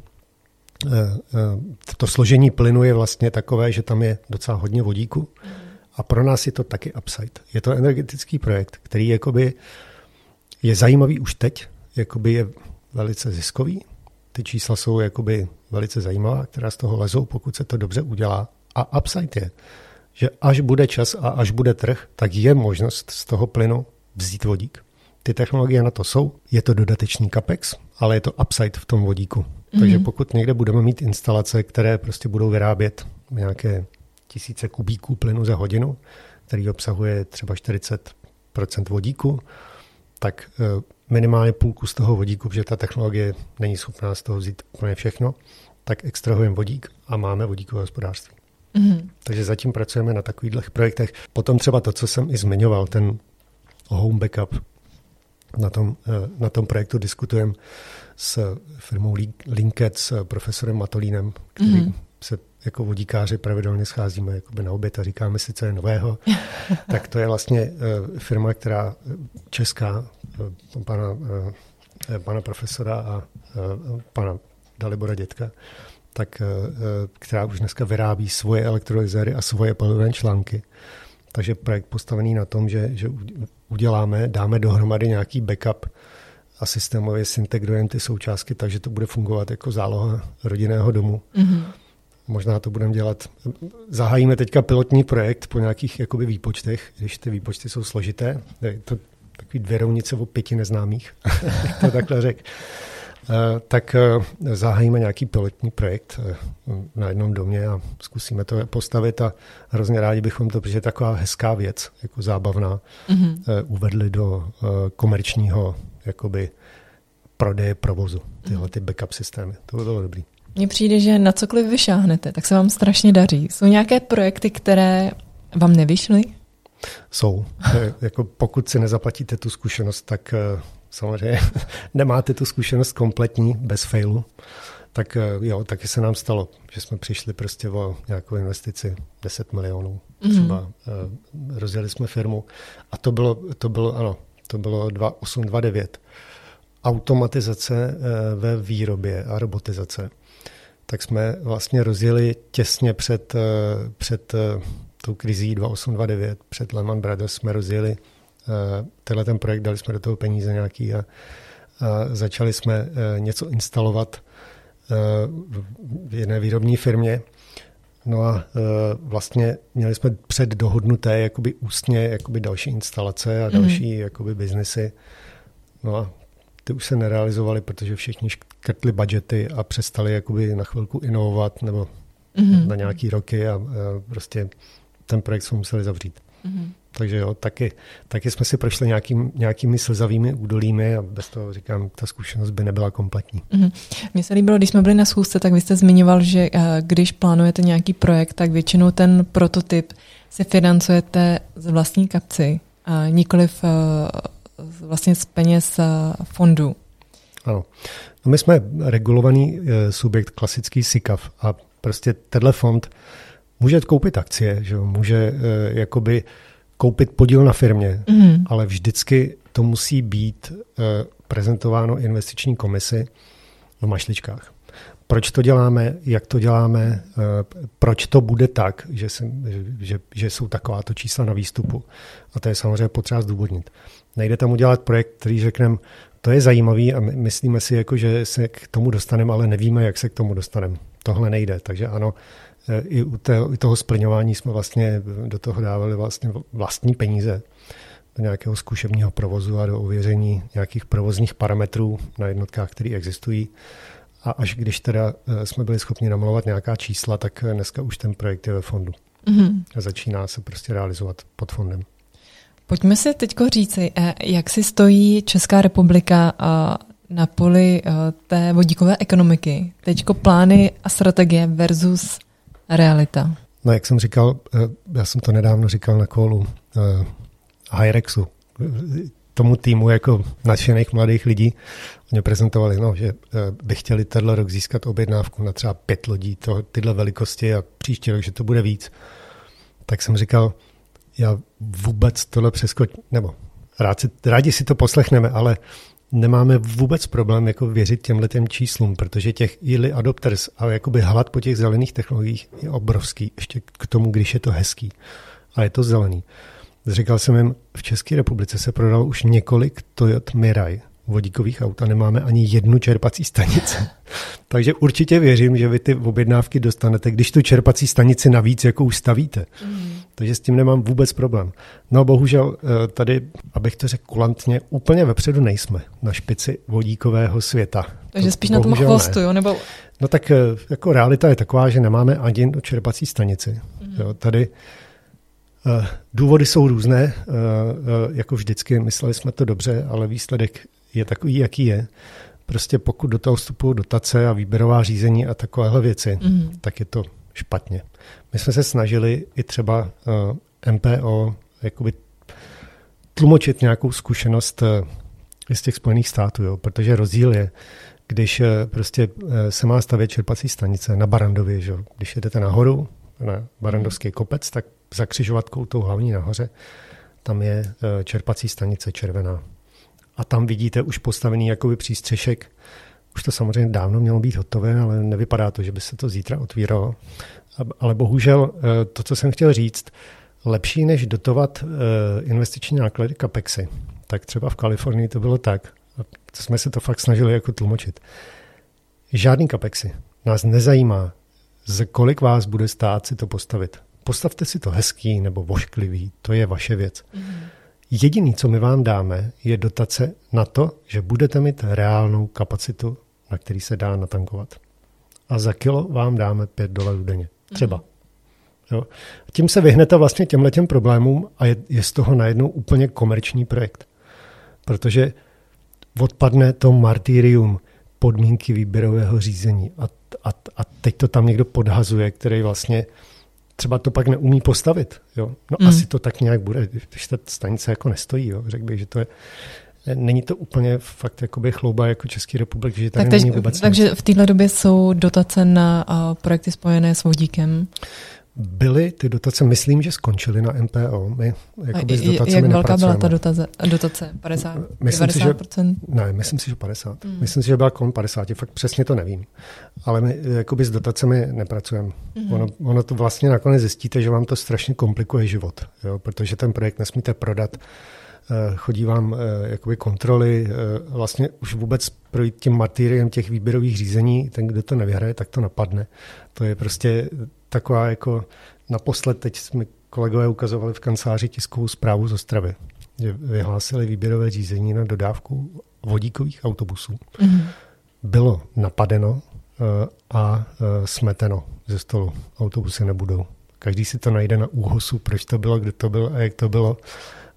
B: to složení plynu je vlastně takové, že tam je docela hodně vodíku a pro nás je to taky upside. Je to energetický projekt, který jakoby je zajímavý už teď, jakoby je velice ziskový, ty čísla jsou jakoby velice zajímavá, která z toho lezou, pokud se to dobře udělá. A upside je, že až bude čas a až bude trh, tak je možnost z toho plynu vzít vodík. Ty technologie na to jsou, je to dodatečný capex, ale je to upside v tom vodíku. Takže pokud někde budeme mít instalace, které prostě budou vyrábět nějaké tisíce kubíků plynu za hodinu, který obsahuje třeba 40% vodíku, tak eh, minimálně půlku z toho vodíku, protože ta technologie není schopná z toho vzít úplně všechno, tak extrahujeme vodík a máme vodíkové hospodářství. Mm-hmm. Takže zatím pracujeme na takových projektech. Potom třeba to, co jsem i zmiňoval, ten home backup, na tom, eh, na tom projektu diskutujeme s firmou Linked, s profesorem Matolínem, který mm-hmm. se jako vodíkáři pravidelně scházíme jakoby na oběd a říkáme si, co je nového. [LAUGHS] tak to je vlastně eh, firma, která česká, eh, pana, eh, pana profesora a pana Dalibora Dětka, tak, která už dneska vyrábí svoje elektrolyzery a svoje palivové články. Takže projekt postavený na tom, že, že uděláme, dáme dohromady nějaký backup a systémově zintegrujeme ty součástky, takže to bude fungovat jako záloha rodinného domu. Mm-hmm. Možná to budeme dělat. Zahájíme teďka pilotní projekt po nějakých jakoby výpočtech, když ty výpočty jsou složité. Je to takový dvě rovnice o pěti neznámých, [LAUGHS] to takhle řek. Eh, tak eh, zahájíme nějaký pilotní projekt eh, na jednom domě a zkusíme to postavit a hrozně rádi bychom to, protože je taková hezká věc, jako zábavná, mm-hmm. uvedli do komerčního jakoby prodeje provozu, tyhle ty backup systémy. To by bylo dobrý.
A: Mně přijde, že na cokoliv vyšáhnete, tak se vám strašně daří. Jsou nějaké projekty, které vám nevyšly?
B: Jsou. [LAUGHS] jako pokud si nezaplatíte tu zkušenost, tak eh, samozřejmě [LAUGHS] nemáte tu zkušenost kompletní, bez failu. Tak eh, jo, taky se nám stalo, že jsme přišli prostě o nějakou investici 10 milionů. Mm-hmm. Třeba uh, rozjeli jsme firmu a to bylo, to bylo ano, to bylo 2829. Automatizace uh, ve výrobě a robotizace tak jsme vlastně rozjeli těsně před, eh, před eh, tou krizí 2829, před Lehman Brothers jsme rozjeli eh, tenhle ten projekt, dali jsme do toho peníze nějaký a a začali jsme něco instalovat v jedné výrobní firmě. No a vlastně měli jsme před dohodnuté jakoby ústně jakoby další instalace a další mm. jakoby biznesy. No a ty už se nerealizovaly, protože všichni škrtli budgety a přestali jakoby na chvilku inovovat nebo mm-hmm. na nějaký roky a, a prostě ten projekt jsme museli zavřít. Mm-hmm. Takže jo, taky, taky jsme si prošli nějakým, nějakými slzavými údolími a bez toho říkám, ta zkušenost by nebyla kompletní.
A: Mm-hmm. Mně se líbilo, když jsme byli na schůzce, tak vy jste zmiňoval, že uh, když plánujete nějaký projekt, tak většinou ten prototyp si financujete z vlastní kapci, a nikoliv uh, vlastně z peněz uh, fondů.
B: Ano. No my jsme regulovaný subjekt, klasický SICAV a prostě tenhle fond může koupit akcie, že může uh, jakoby koupit podíl na firmě, mm. ale vždycky to musí být uh, prezentováno investiční komisi v mašličkách. Proč to děláme, jak to děláme, uh, proč to bude tak, že, se, že, že jsou takováto čísla na výstupu. A to je samozřejmě potřeba zdůvodnit. Nejde tam udělat projekt, který řekneme, to je zajímavý a my myslíme si, jako, že se k tomu dostaneme, ale nevíme, jak se k tomu dostaneme. Tohle nejde. Takže ano, Eh, i u toho, toho splňování jsme vlastně do toho dávali vlastně vlastní peníze do nějakého zkušebního provozu a do ověření nějakých provozních parametrů na jednotkách, které existují. A až když teda eh, jsme byli schopni namalovat nějaká čísla, tak eh, dneska už ten projekt je ve fondu. Mm-hmm. A začíná se prostě realizovat pod fondem.
A: Pojďme si teď říci, jak si stojí Česká republika na poli té vodíkové ekonomiky. Teďko plány a strategie versus realita?
B: No, jak jsem říkal, eh, já jsem to nedávno říkal na kolu uh, Hyrexu, tomu týmu jako nadšených mladých lidí, oni prezentovali, no, že uh, by chtěli tenhle rok získat objednávku na třeba pět lodí to, tyhle velikosti a příští rok, že to bude víc. Tak jsem říkal, já vůbec tohle přeskoč, nebo rád si, rádi si to poslechneme, ale nemáme vůbec problém jako věřit těmhle těm číslům, protože těch early adopters a jakoby hlad po těch zelených technologiích je obrovský, ještě k tomu, když je to hezký. A je to zelený. Říkal jsem jim, v České republice se prodalo už několik Toyota Mirai vodíkových aut a nemáme ani jednu čerpací stanici. [LAUGHS] Takže určitě věřím, že vy ty objednávky dostanete, když tu čerpací stanici navíc jako ustavíte. Mm. Takže s tím nemám vůbec problém. No bohužel eh, tady, abych to řekl kulantně, úplně vepředu nejsme na špici vodíkového světa.
A: Takže spíš na tom chvostu, jo? Nebo...
B: No tak eh, jako realita je taková, že nemáme ani čerpací stanici. Mm. Jo, tady eh, Důvody jsou různé, jako vždycky, mysleli jsme to dobře, ale výsledek je takový, jaký je. Prostě pokud do toho vstupují dotace a výběrová řízení a takovéhle věci, mm. tak je to špatně. My jsme se snažili i třeba uh, eh, MPO jakoby tlumočit nějakou zkušenost uh, z těch Spojených států, jo, protože rozdíl je, když uh, prostě uh, se má stavět čerpací stanice na Barandově, že? když jedete nahoru, na Barandovský kopec, tak za křižovatkou tou hlavní nahoře, tam je čerpací stanice červená. A tam vidíte už postavený jakoby přístřešek. Už to samozřejmě dávno mělo být hotové, ale nevypadá to, že by se to zítra otvíralo. Ale bohužel eh, to, co jsem chtěl říct, lepší než dotovat eh, investiční náklady CAPEXy, tak třeba v Kalifornii to bylo tak, a jsme se to fakt snažili jako tlumočit. Žádný CAPEXy. Nás nezajímá, za kolik vás bude stát si to postavit. Postavte si to hezký nebo vošklivý, to je vaše věc. Mm-hmm. Jediný, co my vám dáme, je dotace na to, že budete mít reálnou kapacitu, na který se dá natankovat. A za kilo vám dáme 5 dolarů denně. Třeba. Jo. Tím se vyhnete vlastně těmhle těm problémům a je, je z toho najednou úplně komerční projekt. Protože odpadne to martyrium podmínky výběrového řízení a, a, a teď to tam někdo podhazuje, který vlastně třeba to pak neumí postavit. Jo? No mm. asi to tak nějak bude, když ta stanice jako nestojí. Jo? Řekl bych, že to je Není to úplně fakt jakoby chlouba jako Český republik, že tady tak není vůbec
A: Takže nic. v téhle době jsou dotace na uh, projekty spojené s vodíkem?
B: Byly ty dotace, myslím, že skončily na MPO. My
A: jakoby s dotacemi Jak velká byla ta dotace? dotace? 50? Myslím 90%?
B: Si, že, ne, myslím si, že 50. Hmm. Myslím si, že byla kolem 50, fakt přesně to nevím. Ale my jakoby s dotacemi nepracujeme. Hmm. Ono, ono to vlastně nakonec zjistíte, že vám to strašně komplikuje život, jo? protože ten projekt nesmíte prodat chodí vám jakoby kontroly, vlastně už vůbec projít tím martýriem těch výběrových řízení, ten, kdo to nevyhraje, tak to napadne. To je prostě taková jako naposled, teď jsme kolegové ukazovali v kanceláři tiskovou zprávu z Ostravy, že vyhlásili výběrové řízení na dodávku vodíkových autobusů. Mm-hmm. Bylo napadeno a smeteno ze stolu. Autobusy nebudou. Každý si to najde na úhosu, proč to bylo, kde to bylo a jak to bylo.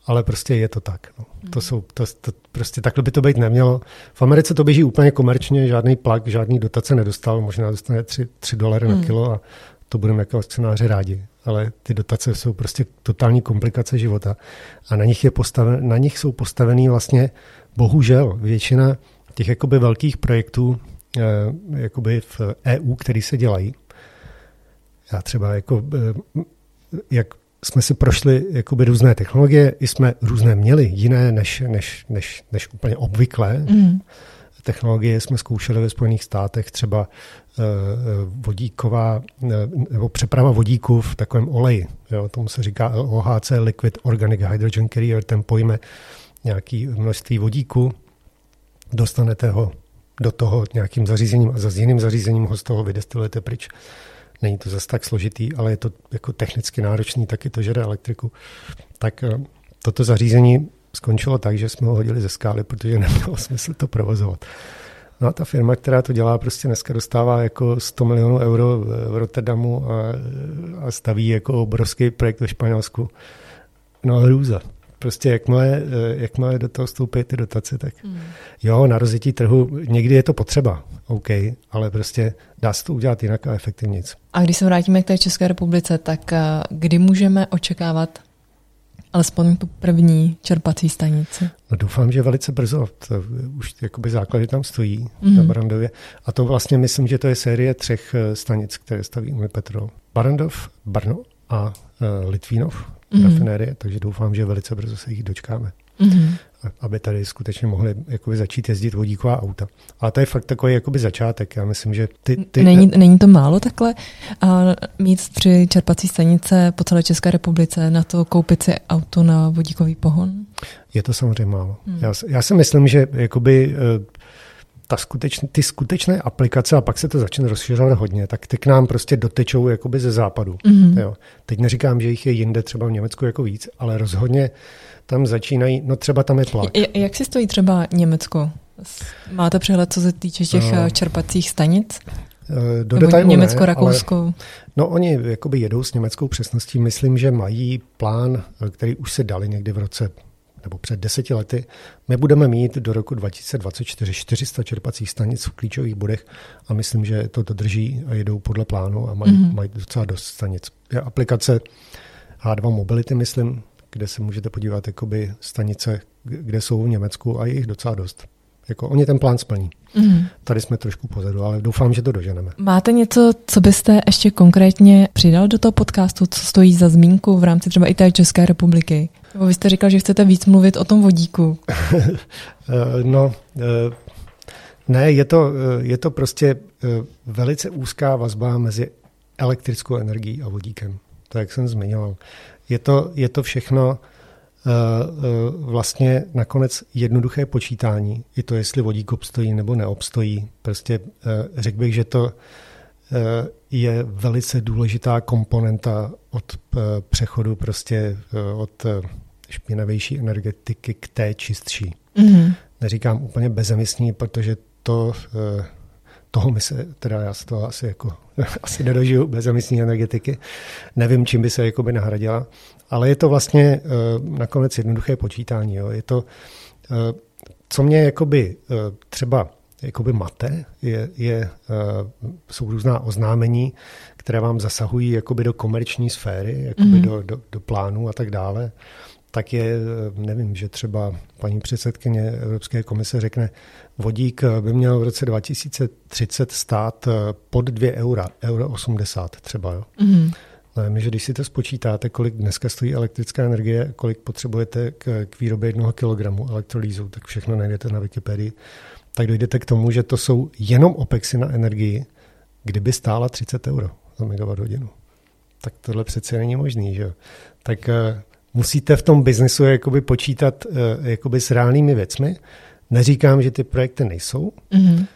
B: Ale prostě je to tak. No. To jsou, to, to, prostě takhle by to být nemělo. V Americe to běží úplně komerčně, žádný plak, žádný dotace nedostal, možná dostane 3, 3 dolary mm. na kilo a to budeme jako akcionáři rádi. Ale ty dotace jsou prostě totální komplikace života a na nich, je postaven, na nich jsou postavený vlastně bohužel většina těch jakoby velkých projektů eh, jakoby v EU, který se dělají, já třeba jako, eh, jak jsme si prošli jakoby různé technologie, i jsme různé měli, jiné než, než, než, než úplně obvyklé. Mm. Technologie jsme zkoušeli ve Spojených státech, třeba uh, vodíková, nebo přeprava vodíku v takovém oleji. Jo, tomu se říká LOHC, Liquid Organic Hydrogen Carrier, ten pojme nějaký množství vodíku, dostanete ho do toho nějakým zařízením a za jiným zařízením ho z toho vydestilujete pryč. Není to zase tak složitý, ale je to jako technicky náročný, taky to žere elektriku. Tak eh, toto zařízení skončilo tak, že jsme ho hodili ze skály, protože nemělo smysl to provozovat. No a ta firma, která to dělá, prostě dneska dostává jako 100 milionů euro v Rotterdamu a, a staví jako obrovský projekt ve Španělsku. No hrůza. Prostě jakmile, jakmile do toho vstoupí ty dotace, tak hmm. jo, na rozjetí trhu někdy je to potřeba, OK, ale prostě dá se to udělat jinak a efektivnic.
A: A když se vrátíme k té České republice, tak eh, kdy můžeme očekávat alespoň tu první čerpací stanici?
B: No doufám, že velice brzo. To už jakoby základy tam stojí mm. na Barandově. A to vlastně myslím, že to je série třech eh, stanic, které staví Unipetrol. Barandov, Brno a uh, Litvínov mm. rafinérie, takže doufám, že velice brzo se jich dočkáme. Mm. Aby tady skutečně mohli jakoby začít jezdit vodíková auta. Ale to je fakt takový jakoby začátek. Já myslím, že ty... ty...
A: Není, není to málo takhle a mít tři čerpací stanice po celé České republice na to koupit si auto na vodíkový pohon?
B: Je to samozřejmě málo. Hmm. Já, já si myslím, že jakoby uh, ta skutečn, ty skutečné aplikace, a pak se to začne rozšiřovat hodně, tak ty k nám prostě dotečou jakoby ze západu. Mm-hmm. Jo. Teď neříkám, že jich je jinde, třeba v Německu jako víc, ale rozhodně tam začínají, no třeba tam je tlak.
A: Jak si stojí třeba Německo? Máte přehled, co se týče těch no. čerpacích stanic?
B: Eh, do detailu
A: Německo, ne, Rakousko.
B: no oni jakoby jedou s německou přesností. Myslím, že mají plán, který už se dali někdy v roce nebo před deseti lety, my budeme mít do roku 2024 400 čerpacích stanic v klíčových bodech a myslím, že to dodrží a jedou podle plánu a mají, mm-hmm. mají docela dost stanic. Je aplikace H2 Mobility, myslím, kde se můžete podívat jakoby stanice, kde jsou v Německu a je jich docela dost. Jako oni ten plán splní. Mm. Tady jsme trošku pozadu, ale doufám, že to doženeme.
A: Máte něco, co byste ještě konkrétně přidal do toho podcastu, co stojí za zmínku v rámci třeba i té České republiky? Nebo vy jste říkal, že chcete víc mluvit o tom vodíku. [LAUGHS]
B: Eh, no, eh, ne, je to, eh, je to prostě velice úzká vazba mezi elektrickou energií a vodíkem. To, jak jsem zmiňoval. Je to, je to všechno vlastně nakonec jednoduché počítání. I to, jestli vodík obstojí nebo neobstojí. Prostě řekl bych, že to je velice důležitá komponenta od přechodu prostě od špinavější energetiky k té čistší. Mm-hmm. Neříkám úplně bezemisní, protože to, eh, toho my se, teda já se to asi jako [LAUGHS] asi nedožiju bezemisní energetiky. Nevím, čím by se jakoby nahradila, ale je to vlastně eh, nakonec jednoduché počítání. Jo. Je to, eh, co mě jakoby třeba jakoby mate, je, je, jsou různá oznámení, které vám zasahují jakoby do komerční sféry, jakoby mm. do, do, do plánu a tak dále tak je, nevím, že třeba paní předsedkyně Evropské komise řekne, vodík by měl v roce 2030 stát pod 2 eura, euro 80 třeba. Jo. Mm-hmm. Nevím, že když si to spočítáte, kolik dneska stojí elektrická energie, kolik potřebujete k, k výrobě jednoho kilogramu elektrolýzu, tak všechno najdete na Wikipedii, tak dojdete k tomu, že to jsou jenom OPEXy na energii, kdyby stála 30 euro za megawatt hodinu. Tak tohle přece není možný, že Tak musíte v tom biznesu jakoby počítat uh, jakoby s reálnými věcmi. Neříkám, že ty projekty nejsou. Mm-hmm.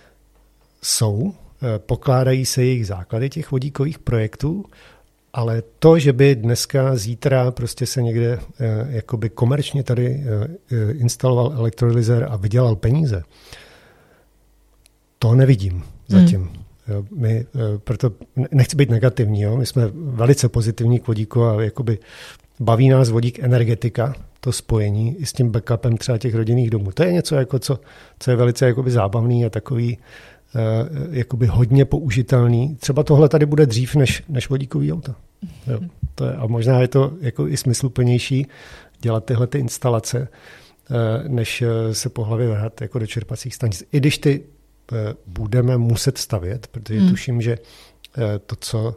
B: Jsou. Uh, pokládají se jejich základy těch vodíkových projektů, ale to, že by dneska, zítra prostě se někde uh, jakoby komerčně tady instaloval elektrolyzer a vydělal peníze, to nevidím zatím. Jo, my, proto nechci být negativní, jo, my jsme velice pozitivní k vodíku a jakoby baví nás vodík energetika, to spojení i s tím backupem třeba těch rodinných domů. To je něco, jako co, co je velice jakoby zábavný a takový uh, jakoby hodně použitelný. Třeba tohle tady bude dřív než, než vodíkový auto. Jo, to je, a možná je to jako i smysluplnější dělat tyhle ty instalace, uh, než se po hlavě vrhat jako do čerpacích stanic. I když ty uh, budeme muset stavět, protože hmm. tuším, že to, co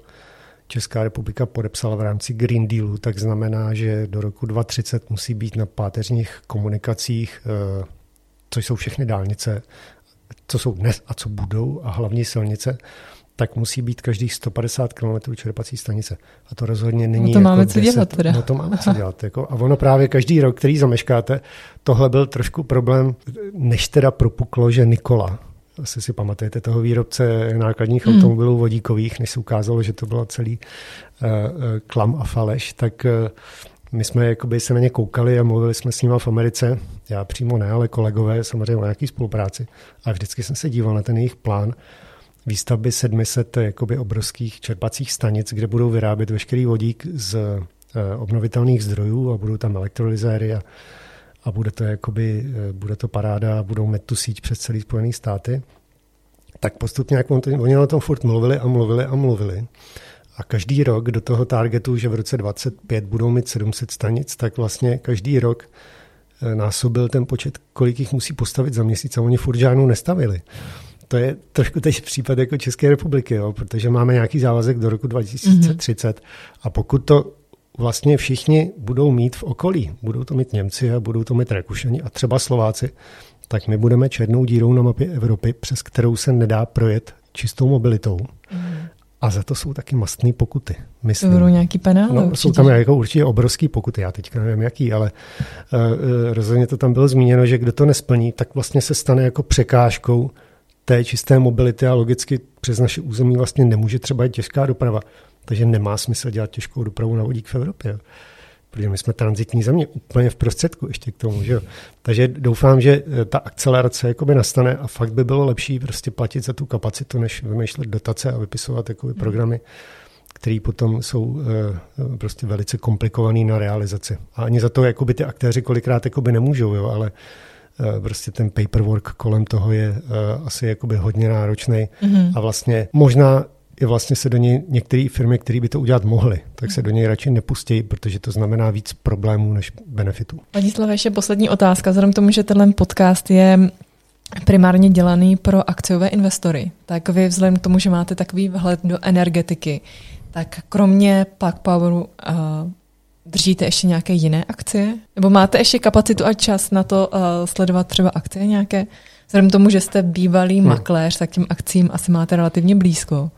B: Česká republika podepsala v rámci Green Dealu, tak znamená, že do roku 2030 musí být na páteřních komunikacích, eh, což jsou všechny dálnice, co jsou dnes a co budou, a hlavní silnice, tak musí být každých 150 km čerpací stanice. A to rozhodně není.
A: No to máme jako co 10, dělat teda.
B: No to máme co dělat. Jako, a ono právě každý rok, který zameškáte, tohle byl trošku problém, než teda propuklo, že Nikola, asi si pamatujete toho výrobce nákladních hmm. automobilů vodíkových, než se ukázalo, že to bylo celý uh, klam a faleš, tak uh, my jsme jakoby se na ně koukali a mluvili jsme s nimi v Americe. Já přímo ne, ale kolegové samozřejmě o nějaký spolupráci. A vždycky jsem se díval na ten jejich plán výstavby 700 jakoby obrovských čerpacích stanic, kde budou vyrábět veškerý vodík z obnovitelných zdrojů a budou tam elektrolyzéry a a bude to, jakoby, eh, bude to paráda, budou met tu síť přes celý Spojený státy, tak postupně, jak on to, oni o tom furt mluvili a mluvili a mluvili. A každý rok do toho targetu, že v roce 25 budou mít 700 stanic, tak vlastně každý rok eh, násobil ten počet, kolik jich musí postavit za měsíc a oni furt žádnou nestavili. To je trošku teď případ jako České republiky, jo, protože máme nějaký závazek do roku 2030 mm-hmm. a pokud to vlastně všichni budou mít v okolí. Budou to mít Němci a budou to mít Rakušani a třeba Slováci. Tak my budeme černou dírou na mapě Evropy, přes kterou se nedá projet čistou mobilitou. Mm. A za to jsou taky mastné pokuty.
A: Myslím. To budou nějaký penále no,
B: Jsou tam jako určitě obrovský pokuty, já teďka nevím jaký, ale uh, rozhodně to tam bylo zmíněno, že kdo to nesplní, tak vlastně se stane jako překážkou té čisté mobility a logicky přes naše území vlastně nemůže třeba jít těžká doprava. Takže nemá smysl dělat těžkou dopravu na vodík v Evropě. Protože my jsme transitní země úplně v prostředku ještě k tomu. Že jo? Takže doufám, že eh, ta akcelerace jakoby nastane a fakt by bylo lepší prostě platit za tu kapacitu, než vymýšlet dotace a vypisovat jakoby hmm. programy, které potom jsou uh, prostě velice komplikované na realizaci. A ani za to jakoby ty aktéři kolikrát jakoby nemůžou, jo? ale uh, prostě ten paperwork kolem toho je asi jakoby hodně náročný mm-hmm. a vlastně možná je vlastně se do něj některé firmy, které by to udělat mohly, tak se do něj radši nepustí, protože to znamená víc problémů než benefitů.
A: Slava, ještě poslední otázka. Vzhledem k tomu, že tenhle podcast je primárně dělaný pro akciové investory, tak vy vzhledem k tomu, že máte takový vhled do energetiky, tak kromě Plug Poweru uh, držíte ještě nějaké jiné akcie? Nebo máte ještě kapacitu a čas na to uh, sledovat třeba akcie nějaké? Vzhledem k tomu, že jste bývalý hmm. makléř, tak tím akcím asi máte relativně blízko.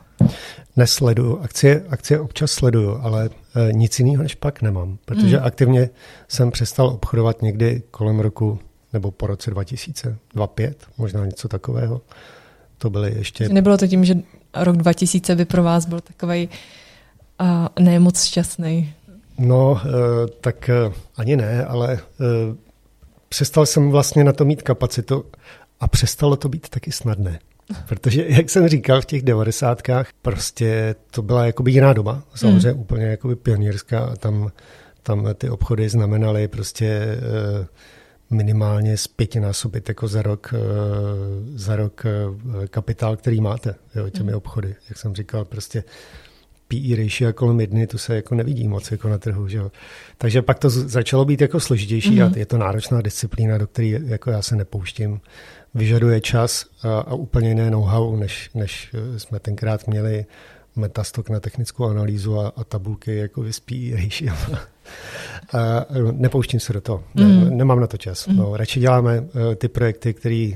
B: Nesleduju. Akcie, akcie občas sleduju, ale e, nic jiného než pak nemám, protože mm. aktivně jsem přestal obchodovat někdy kolem roku nebo po roce 2005, možná něco takového. To byly ještě...
A: Nebylo to tím, že rok 2000 by pro vás byl takový uh, ne moc šťastný?
B: No, uh, tak uh, ani ne, ale uh, přestal jsem vlastně na to mít kapacitu a přestalo to být taky snadné. Protože, jak jsem říkal, v těch devadesátkách prostě to byla jakoby jiná doba, samozřejmě hmm. úplně jakoby pionýrská a tam, tam ty obchody znamenaly prostě eh, minimálně z pětinásobit jako za rok, eh, za rok eh, kapitál, který máte jo, těmi hmm. obchody. Jak jsem říkal, prostě PE ratio kolem jedny, to se jako nevidí moc jako na trhu. Že jo. Takže pak to začalo být jako složitější mm-hmm. a je to náročná disciplína, do které jako já se nepouštím vyžaduje čas a, a úplně jiné know-how, než, než jsme tenkrát měli. metastok na technickou analýzu a, a tabulky jako vyspíjejíš. [LAUGHS] a nepouštím se do toho. Mm. Nemám na to čas. Mm. No, radši děláme uh, ty projekty,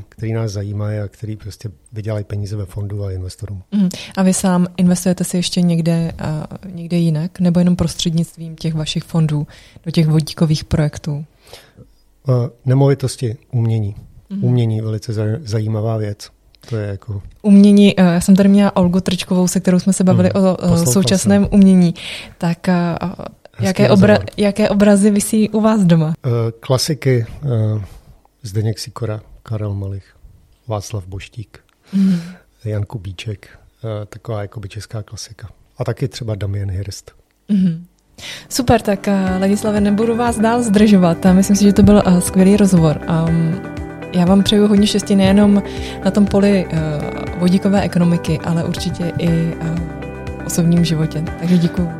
B: které nás zajímají a které prostě vydělají peníze ve fondu a investorům. Mm.
A: A vy sám investujete si ještě někde, uh, někde jinak, nebo jenom prostřednictvím těch vašich fondů do těch vodíkových projektů?
B: Uh, nemovitosti, umění. Mm. Umění velice zajímavá věc. To je jako...
A: Umění, eh, já jsem tady měla Olgu Trčkovou, se kterou jsme se bavili mm, o, o současném jsem. umění. Tak eh, jaké, obra, jaké obrazy vysí u vás doma?
B: Klasiky, Zdeněk Sikora, Karel Malich, Václav Boštík, mm. Jan Kubíček, taková jakoby česká klasika. A taky třeba Damien Hirst. Mm.
A: Super, tak Ladislave, nebudu vás dál zdržovat. Myslím si, že to byl skvělý rozhovor. Um, já vám přeju hodně štěstí nejenom na tom poli uh, vodíkové ekonomiky, ale určitě i uh, v osobním životě. Takže děkuji.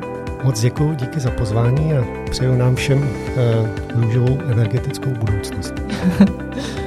B: Moc děkuji, díky za pozvání a přeju nám všem uh, růžovou energetickou budoucnost. [LAUGHS]